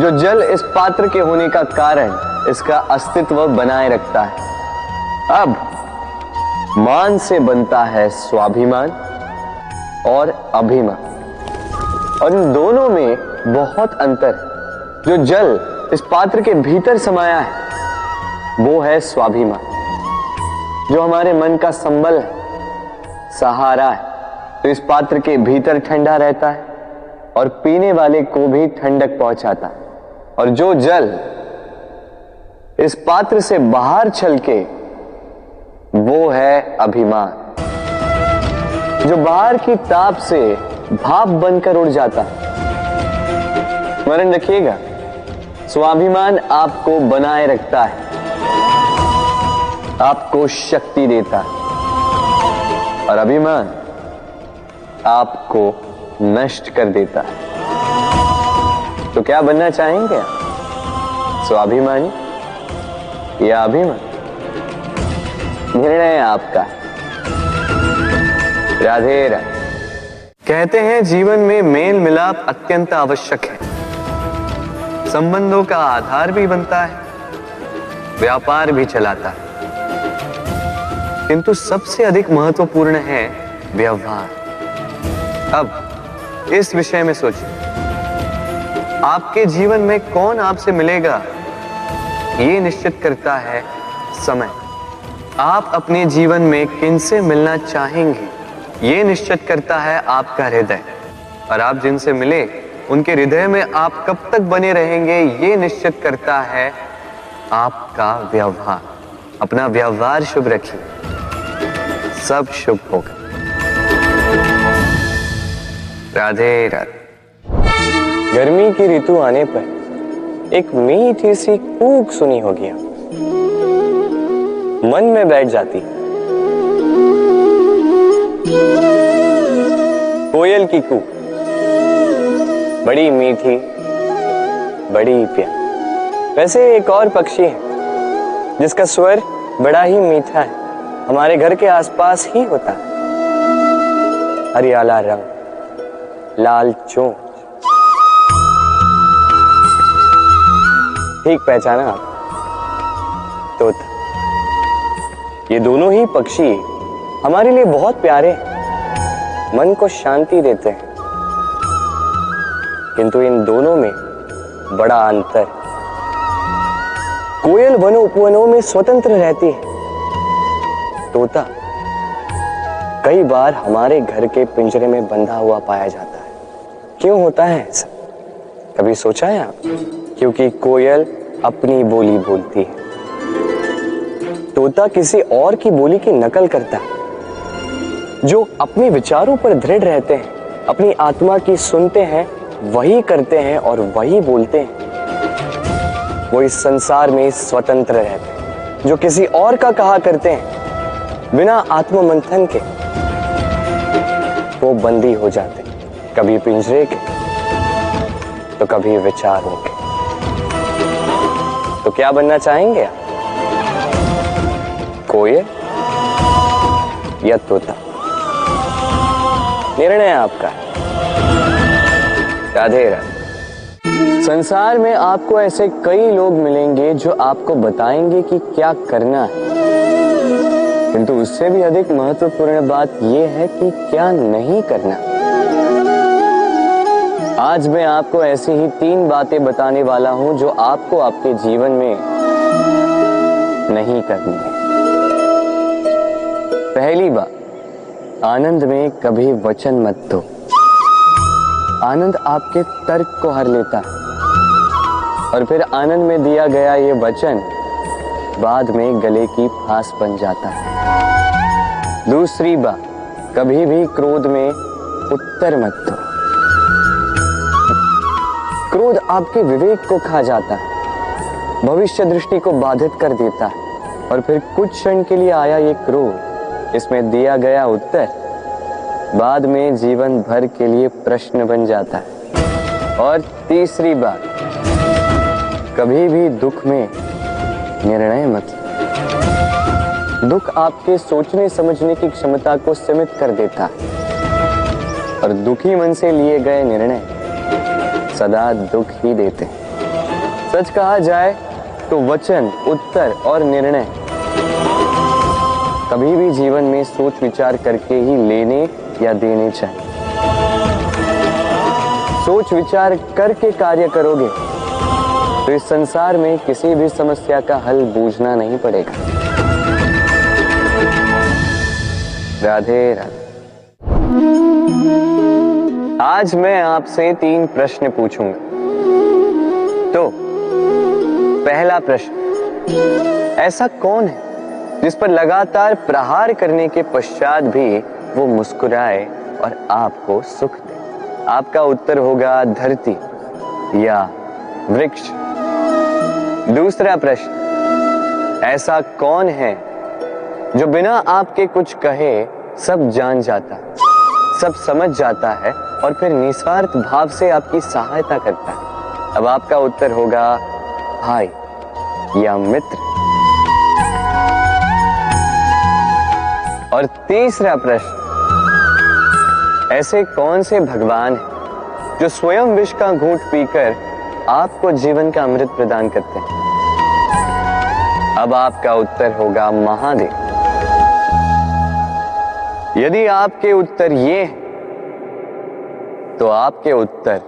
जो जल इस पात्र के होने का कारण इसका अस्तित्व बनाए रखता है। अब मान से बनता है स्वाभिमान और अभिमान। और इन दोनों में बहुत अंतर। जो जल इस पात्र के भीतर समाया है, वो है स्वाभिमान। जो हमारे मन का संबल है, सहारा है। तो इस पात्र के भीतर ठंडा रहता है और पीने वाले को भी ठंडक पहुंचाता है। और जो जल इस पात्र से बाहर छलके, वो है अभिमान। जो बाहर की ताप से भाप बनकर उड़ जाता है। स्मरण रखिएगा, स्वाभिमान आपको बनाए रखता है। आपको शक्ति देता है। और अभिमान आपको नष्ट कर देता है। तो क्या बनना चाहेंगे आप? स्वाभिमानी या अभिमान? निर्णय आपका राधे राधे। कहते हैं, जीवन में मेल मिलाप अत्यंत आवश्यक है। संबंधों का आधार भी बनता है, व्यापार भी चलाता है। किंतु सबसे अधिक महत्वपूर्ण है व्यवहार। अब, इस विषय में सोचिए। आपके जीवन में कौन आपसे मिलेगा? ये निश्चित करता है समय। आप अपने जीवन में किन से मिलना चाहेंगे, ये निश्चित करता है आपका हृदय। और आप जिनसे मिले, उनके हृदय में आप कब तक बने रहेंगे, ये निश्चित करता है आपका व्यवहार। अपना व्यवहार शुभ रखिए। सब शुभ होगा। राधे राधे। गर्मी की ऋतु आने पर एक मीठी सी कूक सुनी होगी। मन में बैठ जाती। कोयल की कूक। बड़ी मीठी, बड़ी प्यार। वैसे एक और पक्षी है, जिसका स्वर बड़ा ही मीठा है। हमारे घर के आसपास ही होता है। हरियाला रंग। लाल चोंच। ठीक पहचाना आप। तोता, ये दोनों ही पक्षी हमारे लिए बहुत प्यारे मन को शांति देते हैं। किंतु इन दोनों में बड़ा अंतर। कोयल वनों उपवनों में स्वतंत्र रहती है। तोता, कई बार हमारे घर के पिंजरे में बंधा हुआ पाया जाता है। क्यों होता है ऐसा? कभी सोचा है आप? क्योंकि कोयल अपनी बोली बोलती है। तोता किसी और की बोली की नकल करता है। जो अपने विचारों पर दृढ़ रहते हैं, अपनी आत्मा की सुनते हैं, वही करते हैं और वही बोलते हैं। वो इस संसार में स्वतंत्र रहते हैं, जो किसी और का कहा करते हैं, बिना आत्म मंथन के। वो बंदी हो जाते हैं। कभी पिंजरे के तो कभी विचारों के। तो क्या बनना चाहेंगे आप? कोयल या तोता? निर्णय आपका है। राधे राधे संसार में आपको ऐसे कई लोग मिलेंगे जो आपको बताएँगे कि क्या करना है। किंतु उससे भी अधिक महत्वपूर्ण बात यह है कि क्या नहीं करना। आज मैं आपको ऐसी ही तीन बातें बताने वाला हूँ जो आपको आपके जीवन में नहीं करनी है। पहली बात, आनंद में कभी वचन मत दो। आनंद आपके तर्क को हर लेता है। और फिर आनंद में दिया गया ये वचन बाद में गले की फांस बन जाता है। दूसरी बात, कभी भी क्रोध में उत्तर मत दो। क्रोध आपके विवेक को खा जाता है, भविष्य दृष्टि को बाधित कर देता है, और फिर कुछ क्षण के लिए आया ये क्रोध, इसमें दिया गया उत्तर, बाद में जीवन भर के लिए प्रश्न बन जाता है। और तीसरी बात, कभी भी दुख में निर्णय मत दुख आपके सोचने समझने की क्षमता को सीमित कर देता है, और दुखी मन से लिए गए निर्णय सदा दुख ही देते। हैं सच कहा जाए तो वचन, उत्तर और निर्णय कभी भी जीवन में सोच विचार करके ही लेने या देने चाहिए। सोच विचार करके कार्य करोगे तो इस संसार में किसी भी समस्या का हल बूझना नहीं पड़ेगा। राधे राधे। आज मैं आपसे तीन प्रश्न पूछूँगा। तो पहला प्रश्न, ऐसा कौन है जिस पर लगातार प्रहार करने के पश्चात भी वो मुस्कुराए और आपको सुख दे? आपका उत्तर होगा धरती या वृक्ष। दूसरा प्रश्न, ऐसा कौन है जो बिना आपके कुछ कहे सब जान जाता, सब समझ जाता है और फिर निस्वार्थ भाव से आपकी सहायता करता है। अब आपका उत्तर होगा, भाई, या मित्र? और तीसरा प्रश्न, ऐसे कौन से भगवान हैं जो स्वयं विष का घूट पीकर आपको जीवन का अमृत प्रदान करते हैं? अब आपका उत्तर होगा, महादेव। यदि आपके उत्तर ये है तो आपके उत्तर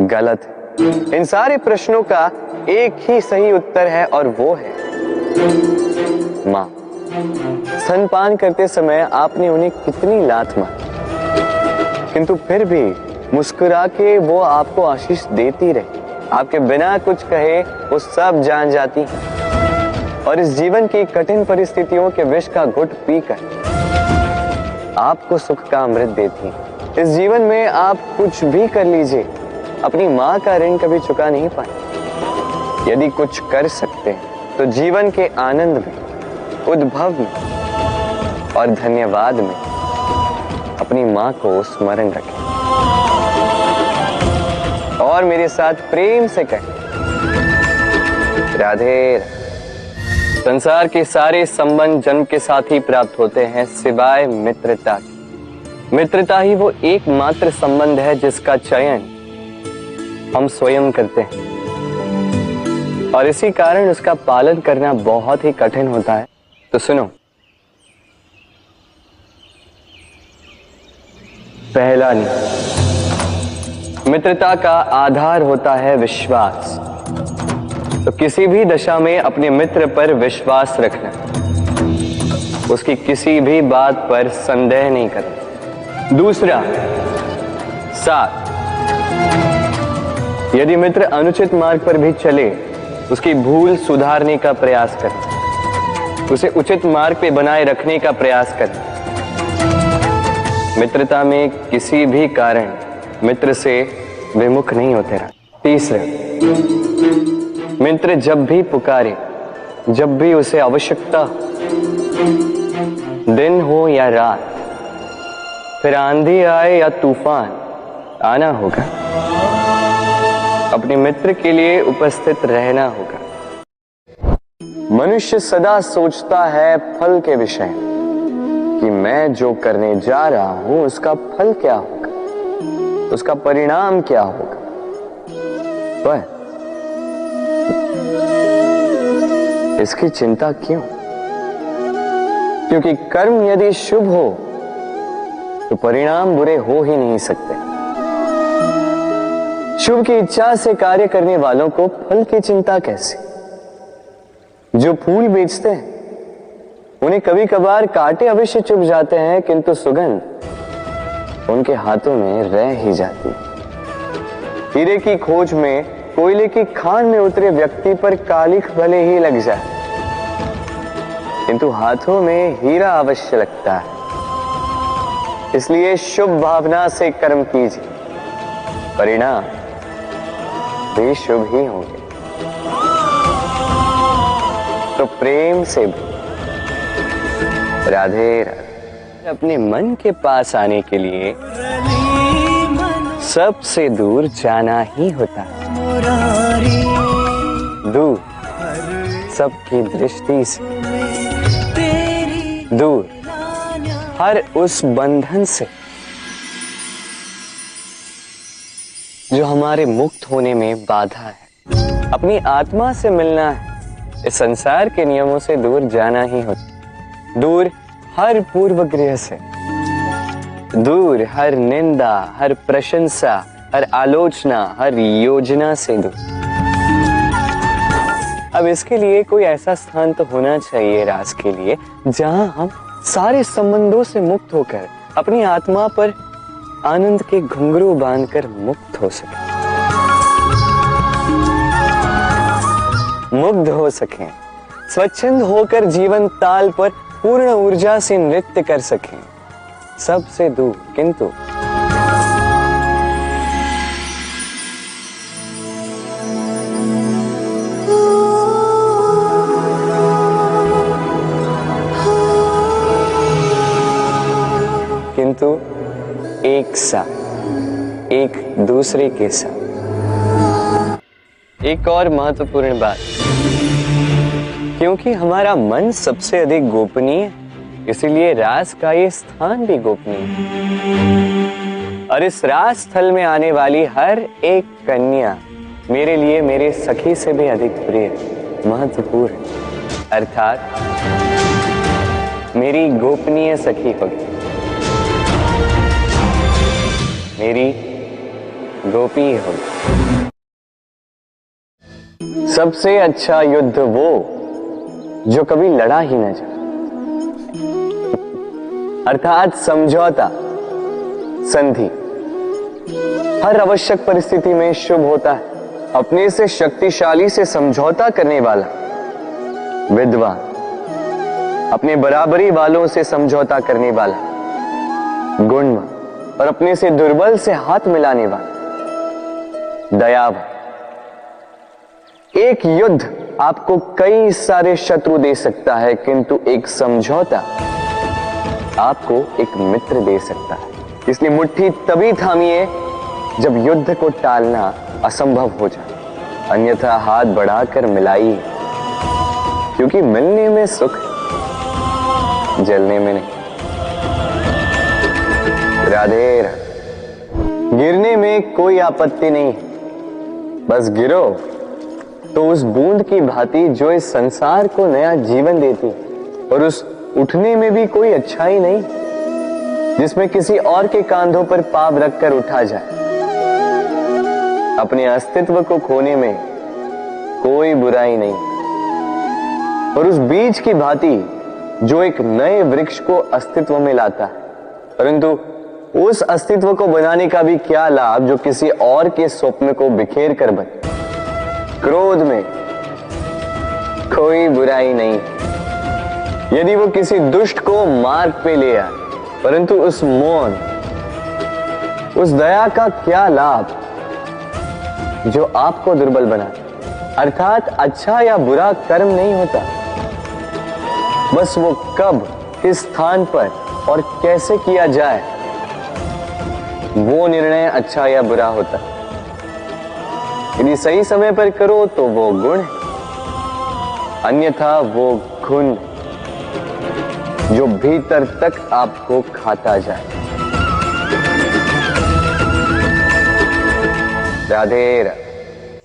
गलत है। इन सारे प्रश्नों का एक ही सही उत्तर है और वो है माँ। स्तनपान करते समय आपने उन्हें कितनी लात मारी? किंतु फिर भी मुस्कुरा के वो आपको आशीष देती रही। आपके बिना कुछ कहे वो सब जान जाती है। और इस जीवन की कठिन परिस्थितियों के विष का घुट पीकर आपको सुख का अमृत देती है। इस जीवन में आप कुछ भी कर लीजिए, अपनी माँ का ऋण कभी चुका नहीं पाए यदि कुछ कर सकते हैं तो जीवन के आनंद में, उद्भव में और धन्यवाद में अपनी माँ को स्मरण रखें। और मेरे साथ प्रेम से कहें राधे। संसार के सारे संबंध जन्म के साथ ही प्राप्त होते हैं, सिवाय मित्रता की। मित्रता ही वो एकमात्र संबंध है जिसका चयन हम स्वयं करते हैं। और इसी कारण उसका पालन करना बहुत ही कठिन होता है। तो सुनो। पहला नियम मित्रता का आधार होता है विश्वास। तो किसी भी दशा में अपने मित्र पर विश्वास रखना। उसकी किसी भी बात पर संदेह नहीं करना। दूसरा, सात। यदि मित्र अनुचित मार्ग पर भी चले, उसकी भूल सुधारने का प्रयास करें। उसे उचित मार्ग पे बनाए रखने का प्रयास करें। मित्रता में किसी भी कारण मित्र से विमुख नहीं होते रहा तीसरा, मित्र जब भी पुकारे, जब भी उसे आवश्यकता दिन हो या रात फिर आंधी आए या तूफ़ान, आना होगा। अपने मित्र के लिए उपस्थित रहना होगा। मनुष्य सदा सोचता है फल के विषय, कि मैं जो करने जा रहा हूँ, उसका फल क्या होगा? उसका परिणाम क्या होगा? पर इसकी चिंता क्यों? क्योंकि कर्म यदि शुभ हो तो परिणाम बुरे हो ही नहीं सकते। शुभ की इच्छा से कार्य करने वालों को फल की चिंता कैसी? जो फूल बेचते हैं, उन्हें कभी कभार कांटे अवश्य चुभ जाते हैं, किंतु सुगंध उनके हाथों में रह ही जाती हीरे की खोज में, कोयले की खान में उतरे व्यक्ति पर कालिख भले ही लग जाए, किंतु हाथों में हीरा अवश्य लगता है। इसलिए शुभ भावना से कर्म कीजिए। परिणाम भी शुभ ही होंगे। तो प्रेम से भी राधे राधे। अपने मन के पास आने के लिए सबसे दूर जाना ही होता है। दूर सबकी दृष्टि से। दूर हर उस बंधन से जो हमारे मुक्त होने में बाधा है। अपनी आत्मा से मिलना है। इस संसार के नियमों से दूर जाना ही होता दूर हर पूर्व गृह से। दूर हर निंदा, हर प्रशंसा, हर आलोचना, हर योजना से दूर। अब इसके लिए कोई ऐसा स्थान तो होना चाहिए राज के लिए जहाँ हम सारे संबंधों से मुक्त होकर, अपनी आत्मा पर आनंद के घुंघरू बांधकर मुक्त हो सके। मुग्ध हो सके। स्वच्छंद होकर जीवन ताल पर पूर्ण ऊर्जा से नृत्य कर सके। सबसे दूर, किंतु किंतु एक साथ एक दूसरे के साथ एक और महत्वपूर्ण बात, क्योंकि हमारा मन सबसे अधिक गोपनीय, इसीलिए रास का ये स्थान भी गोपनीय है। और इस रास स्थल में आने वाली हर एक कन्या मेरे लिए, मेरे सखी से भी अधिक प्रिय, महत्वपूर्ण अर्थात मेरी गोपनीय सखी होगी। मेरी गोपी होगी सबसे अच्छा युद्ध वो, जो कभी लड़ा ही न जाए। अर्थात समझौता, संधि। हर आवश्यक परिस्थिति में शुभ होता है। अपने से शक्तिशाली से समझौता करने वाला, विधवा। अपने बराबरी वालों से समझौता करने वाला गुणवान और अपने से दुर्बल से हाथ मिलाने वाला। दयावान एक युद्ध आपको कई सारे शत्रु दे सकता है, किंतु एक समझौता आपको एक मित्र दे सकता है। इसलिए मुट्ठी तभी थामिए जब युद्ध को टालना असंभव हो जाए। अन्यथा हाथ बढ़ाकर मिलाइए, क्योंकि मिलने में सुख जलने में नहीं। राधे राधे। गिरने में कोई आपत्ति नहीं। बस गिरो। तो उस बूंद की भांति जो इस संसार को नया जीवन देती, और उस उठने में भी कोई अच्छाई नहीं, जिसमें किसी और के कांधों पर पाप रखकर उठा जाए। अपने अस्तित्व को खोने में कोई बुराई नहीं। और उस बीज की भांति जो एक नए वृक्ष को अस्तित्व में लाता है परंतु उस अस्तित्व को बनाने का भी क्या लाभ जो किसी और के स्वप्न को बिखेर कर बने? क्रोध में कोई बुराई नहीं। यदि वो किसी दुष्ट को मार्ग पे ले आए, परंतु उस मौन, उस दया का क्या लाभ जो आपको दुर्बल बना अर्थात अच्छा या बुरा कर्म नहीं होता। बस वो कब, किस स्थान पर और कैसे किया जाए वो निर्णय अच्छा या बुरा होता यदि सही समय पर करो तो वो गुण अन्यथा वो गुण जो भीतर तक आपको खाता जाए। राधे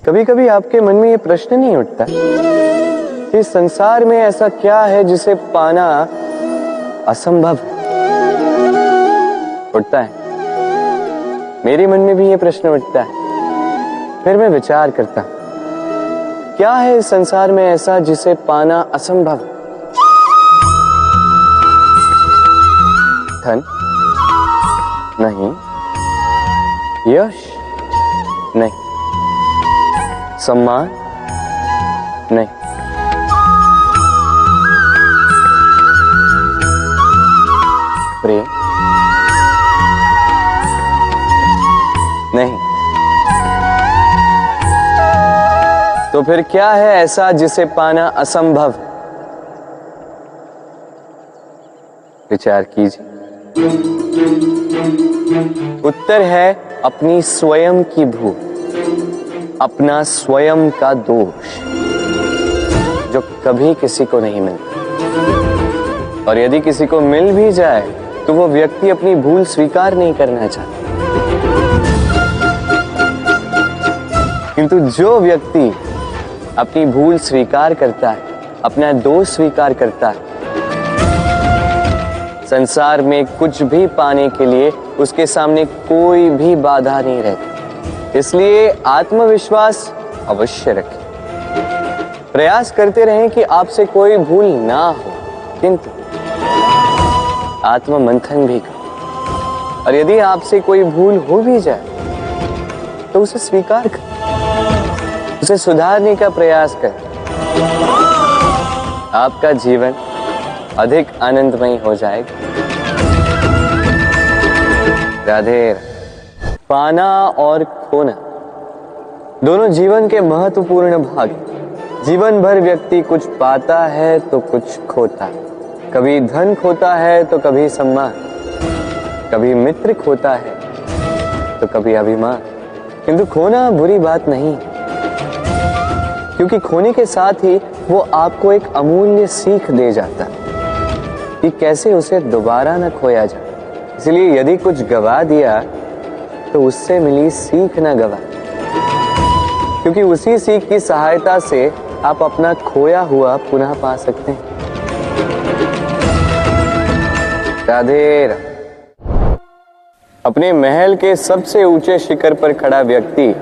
कभी कभी आपके मन में ये प्रश्न नहीं उठता कि संसार में ऐसा क्या है जिसे पाना असंभव है। उठता है। मेरे मन में भी ये प्रश्न उठता है। फिर मैं विचार करता क्या है इस संसार में ऐसा जिसे पाना असंभव? धन? नहीं। यश? नहीं। सम्मान? नहीं। तो फिर क्या है ऐसा जिसे पाना असंभव? विचार कीजिए। उत्तर है अपनी स्वयं की भूल, अपना स्वयं का दोष, जो कभी किसी को नहीं मिलता। और यदि किसी को मिल भी जाए तो वो व्यक्ति अपनी भूल स्वीकार नहीं करना चाहता। किंतु जो व्यक्ति अपनी भूल स्वीकार करता है, अपना दोष स्वीकार करता है। संसार में कुछ भी पाने के लिए उसके सामने कोई भी बाधा नहीं रहती। इसलिए आत्मविश्वास अवश्य रखें। प्रयास करते रहें कि आपसे कोई भूल ना हो, किंतु आत्म मंथन भी करें। और यदि आपसे कोई भूल हो भी जाए तो उसे स्वीकार करें। उसे सुधारने का प्रयास करें। आपका जीवन अधिक आनंदमय हो जाएगा। राधे, पाना और खोना दोनों जीवन के महत्वपूर्ण भाग जीवन भर व्यक्ति कुछ पाता है तो कुछ खोता है। कभी धन खोता है तो कभी सम्मान। कभी मित्र खोता है तो कभी अभिमान। किंतु खोना बुरी बात नहीं क्योंकि खोने के साथ ही वो आपको एक अमूल्य सीख दे जाता है कि कैसे उसे दोबारा न खोया जाए। इसलिए यदि कुछ गवा दिया तो उससे मिली सीख न गवा। क्योंकि उसी सीख की सहायता से आप अपना खोया हुआ पुनः पा सकते हैं। राधे अपने महल के सबसे ऊँचे शिखर पर खड़ा व्यक्ति,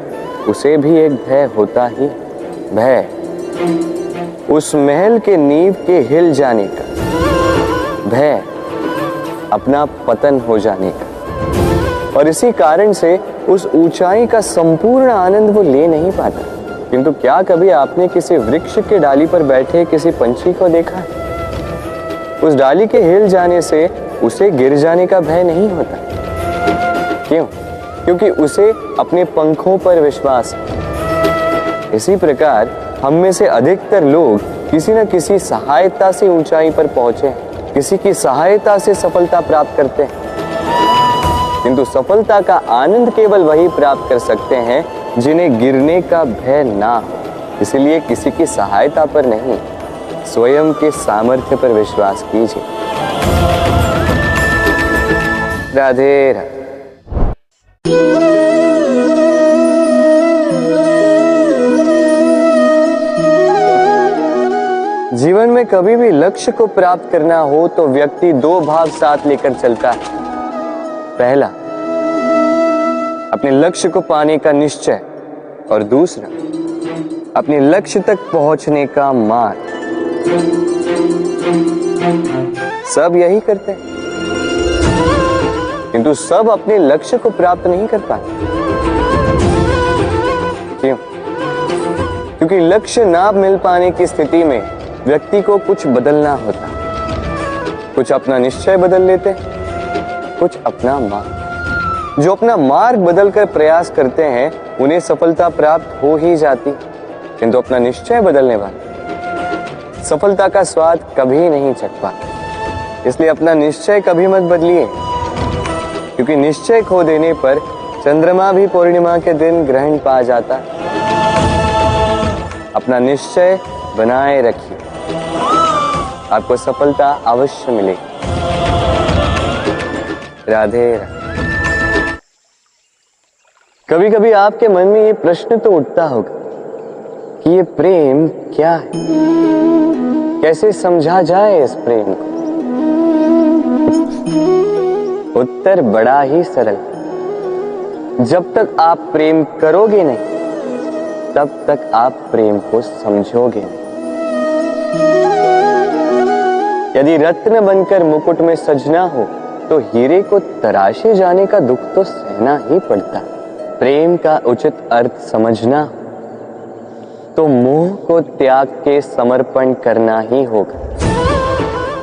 उसे भी एक भय होता ही। भय, उस महल के नींव के हिल जाने का भय, अपना पतन हो जाने का। और इसी कारण से उस ऊंचाई का संपूर्ण आनंद वो ले नहीं पाता। किंतु क्या कभी आपने किसी वृक्ष के डाली पर बैठे किसी पंछी को देखा? उस डाली के हिल जाने से उसे गिर जाने का भय नहीं होता। क्यों? क्योंकि उसे अपने पंखों पर विश्वास है। इसी प्रकार, हम में से अधिकतर लोग किसी न किसी सहायता से ऊंचाई पर पहुँचे किसी की सहायता से सफलता प्राप्त करते हैं। किंतु सफलता का आनंद केवल वही प्राप्त कर सकते हैं, जिन्हें गिरने का भय ना हो। इसलिए किसी की सहायता पर नहीं, स्वयं के सामर्थ्य पर विश्वास कीजिए। राधे राधे। में कभी भी लक्ष्य को प्राप्त करना हो तो व्यक्ति दो भाव साथ लेकर चलता है। पहला, अपने लक्ष्य को पाने का निश्चय, और दूसरा, अपने लक्ष्य तक पहुँचने का मार्ग सब यही करते हैं। किंतु सब अपने लक्ष्य को प्राप्त नहीं कर पाते। क्यों? क्योंकि लक्ष्य ना मिल पाने की स्थिति में व्यक्ति को कुछ बदलना होता। कुछ अपना निश्चय बदल लेते, कुछ अपना मार्ग। जो अपना मार्ग बदलकर प्रयास करते हैं, उन्हें सफलता प्राप्त हो ही जाती। किंतु अपना निश्चय बदलने वाले, सफलता का स्वाद कभी नहीं चख पाते। इसलिए अपना निश्चय कभी मत बदलिए। क्योंकि निश्चय खो देने पर चंद्रमा भी पूर्णिमा के दिन ग्रहण पा जाता। अपना निश्चय बनाए रखिए। आपको सफलता अवश्य मिलेगी राधे कभी कभी आपके मन में ये प्रश्न तो उठता होगा कि ये प्रेम क्या है? कैसे समझा जाए इस प्रेम को? उत्तर बड़ा ही सरल। जब तक आप प्रेम करोगे नहीं, तब तक आप प्रेम को समझोगे नहीं। यदि रत्न बनकर मुकुट में सजना हो तो हीरे को तराशे जाने का दुख तो सहना ही पड़ता। प्रेम का उचित अर्थ समझना। तो मोह को त्याग के समर्पण करना ही होगा।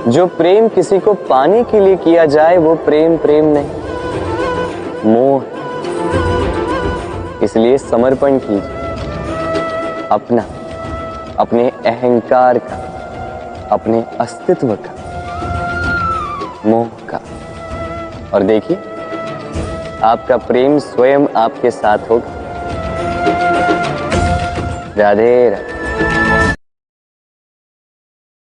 जो प्रेम किसी को पाने के लिए किया जाए, वो प्रेम प्रेम नहीं। मोह। इसलिए समर्पण कीजिए। अपना, अपने अहंकार का। अपने अस्तित्व का, मोह का। और देखिए, आपका प्रेम स्वयं आपके साथ होगा। राधे राधे।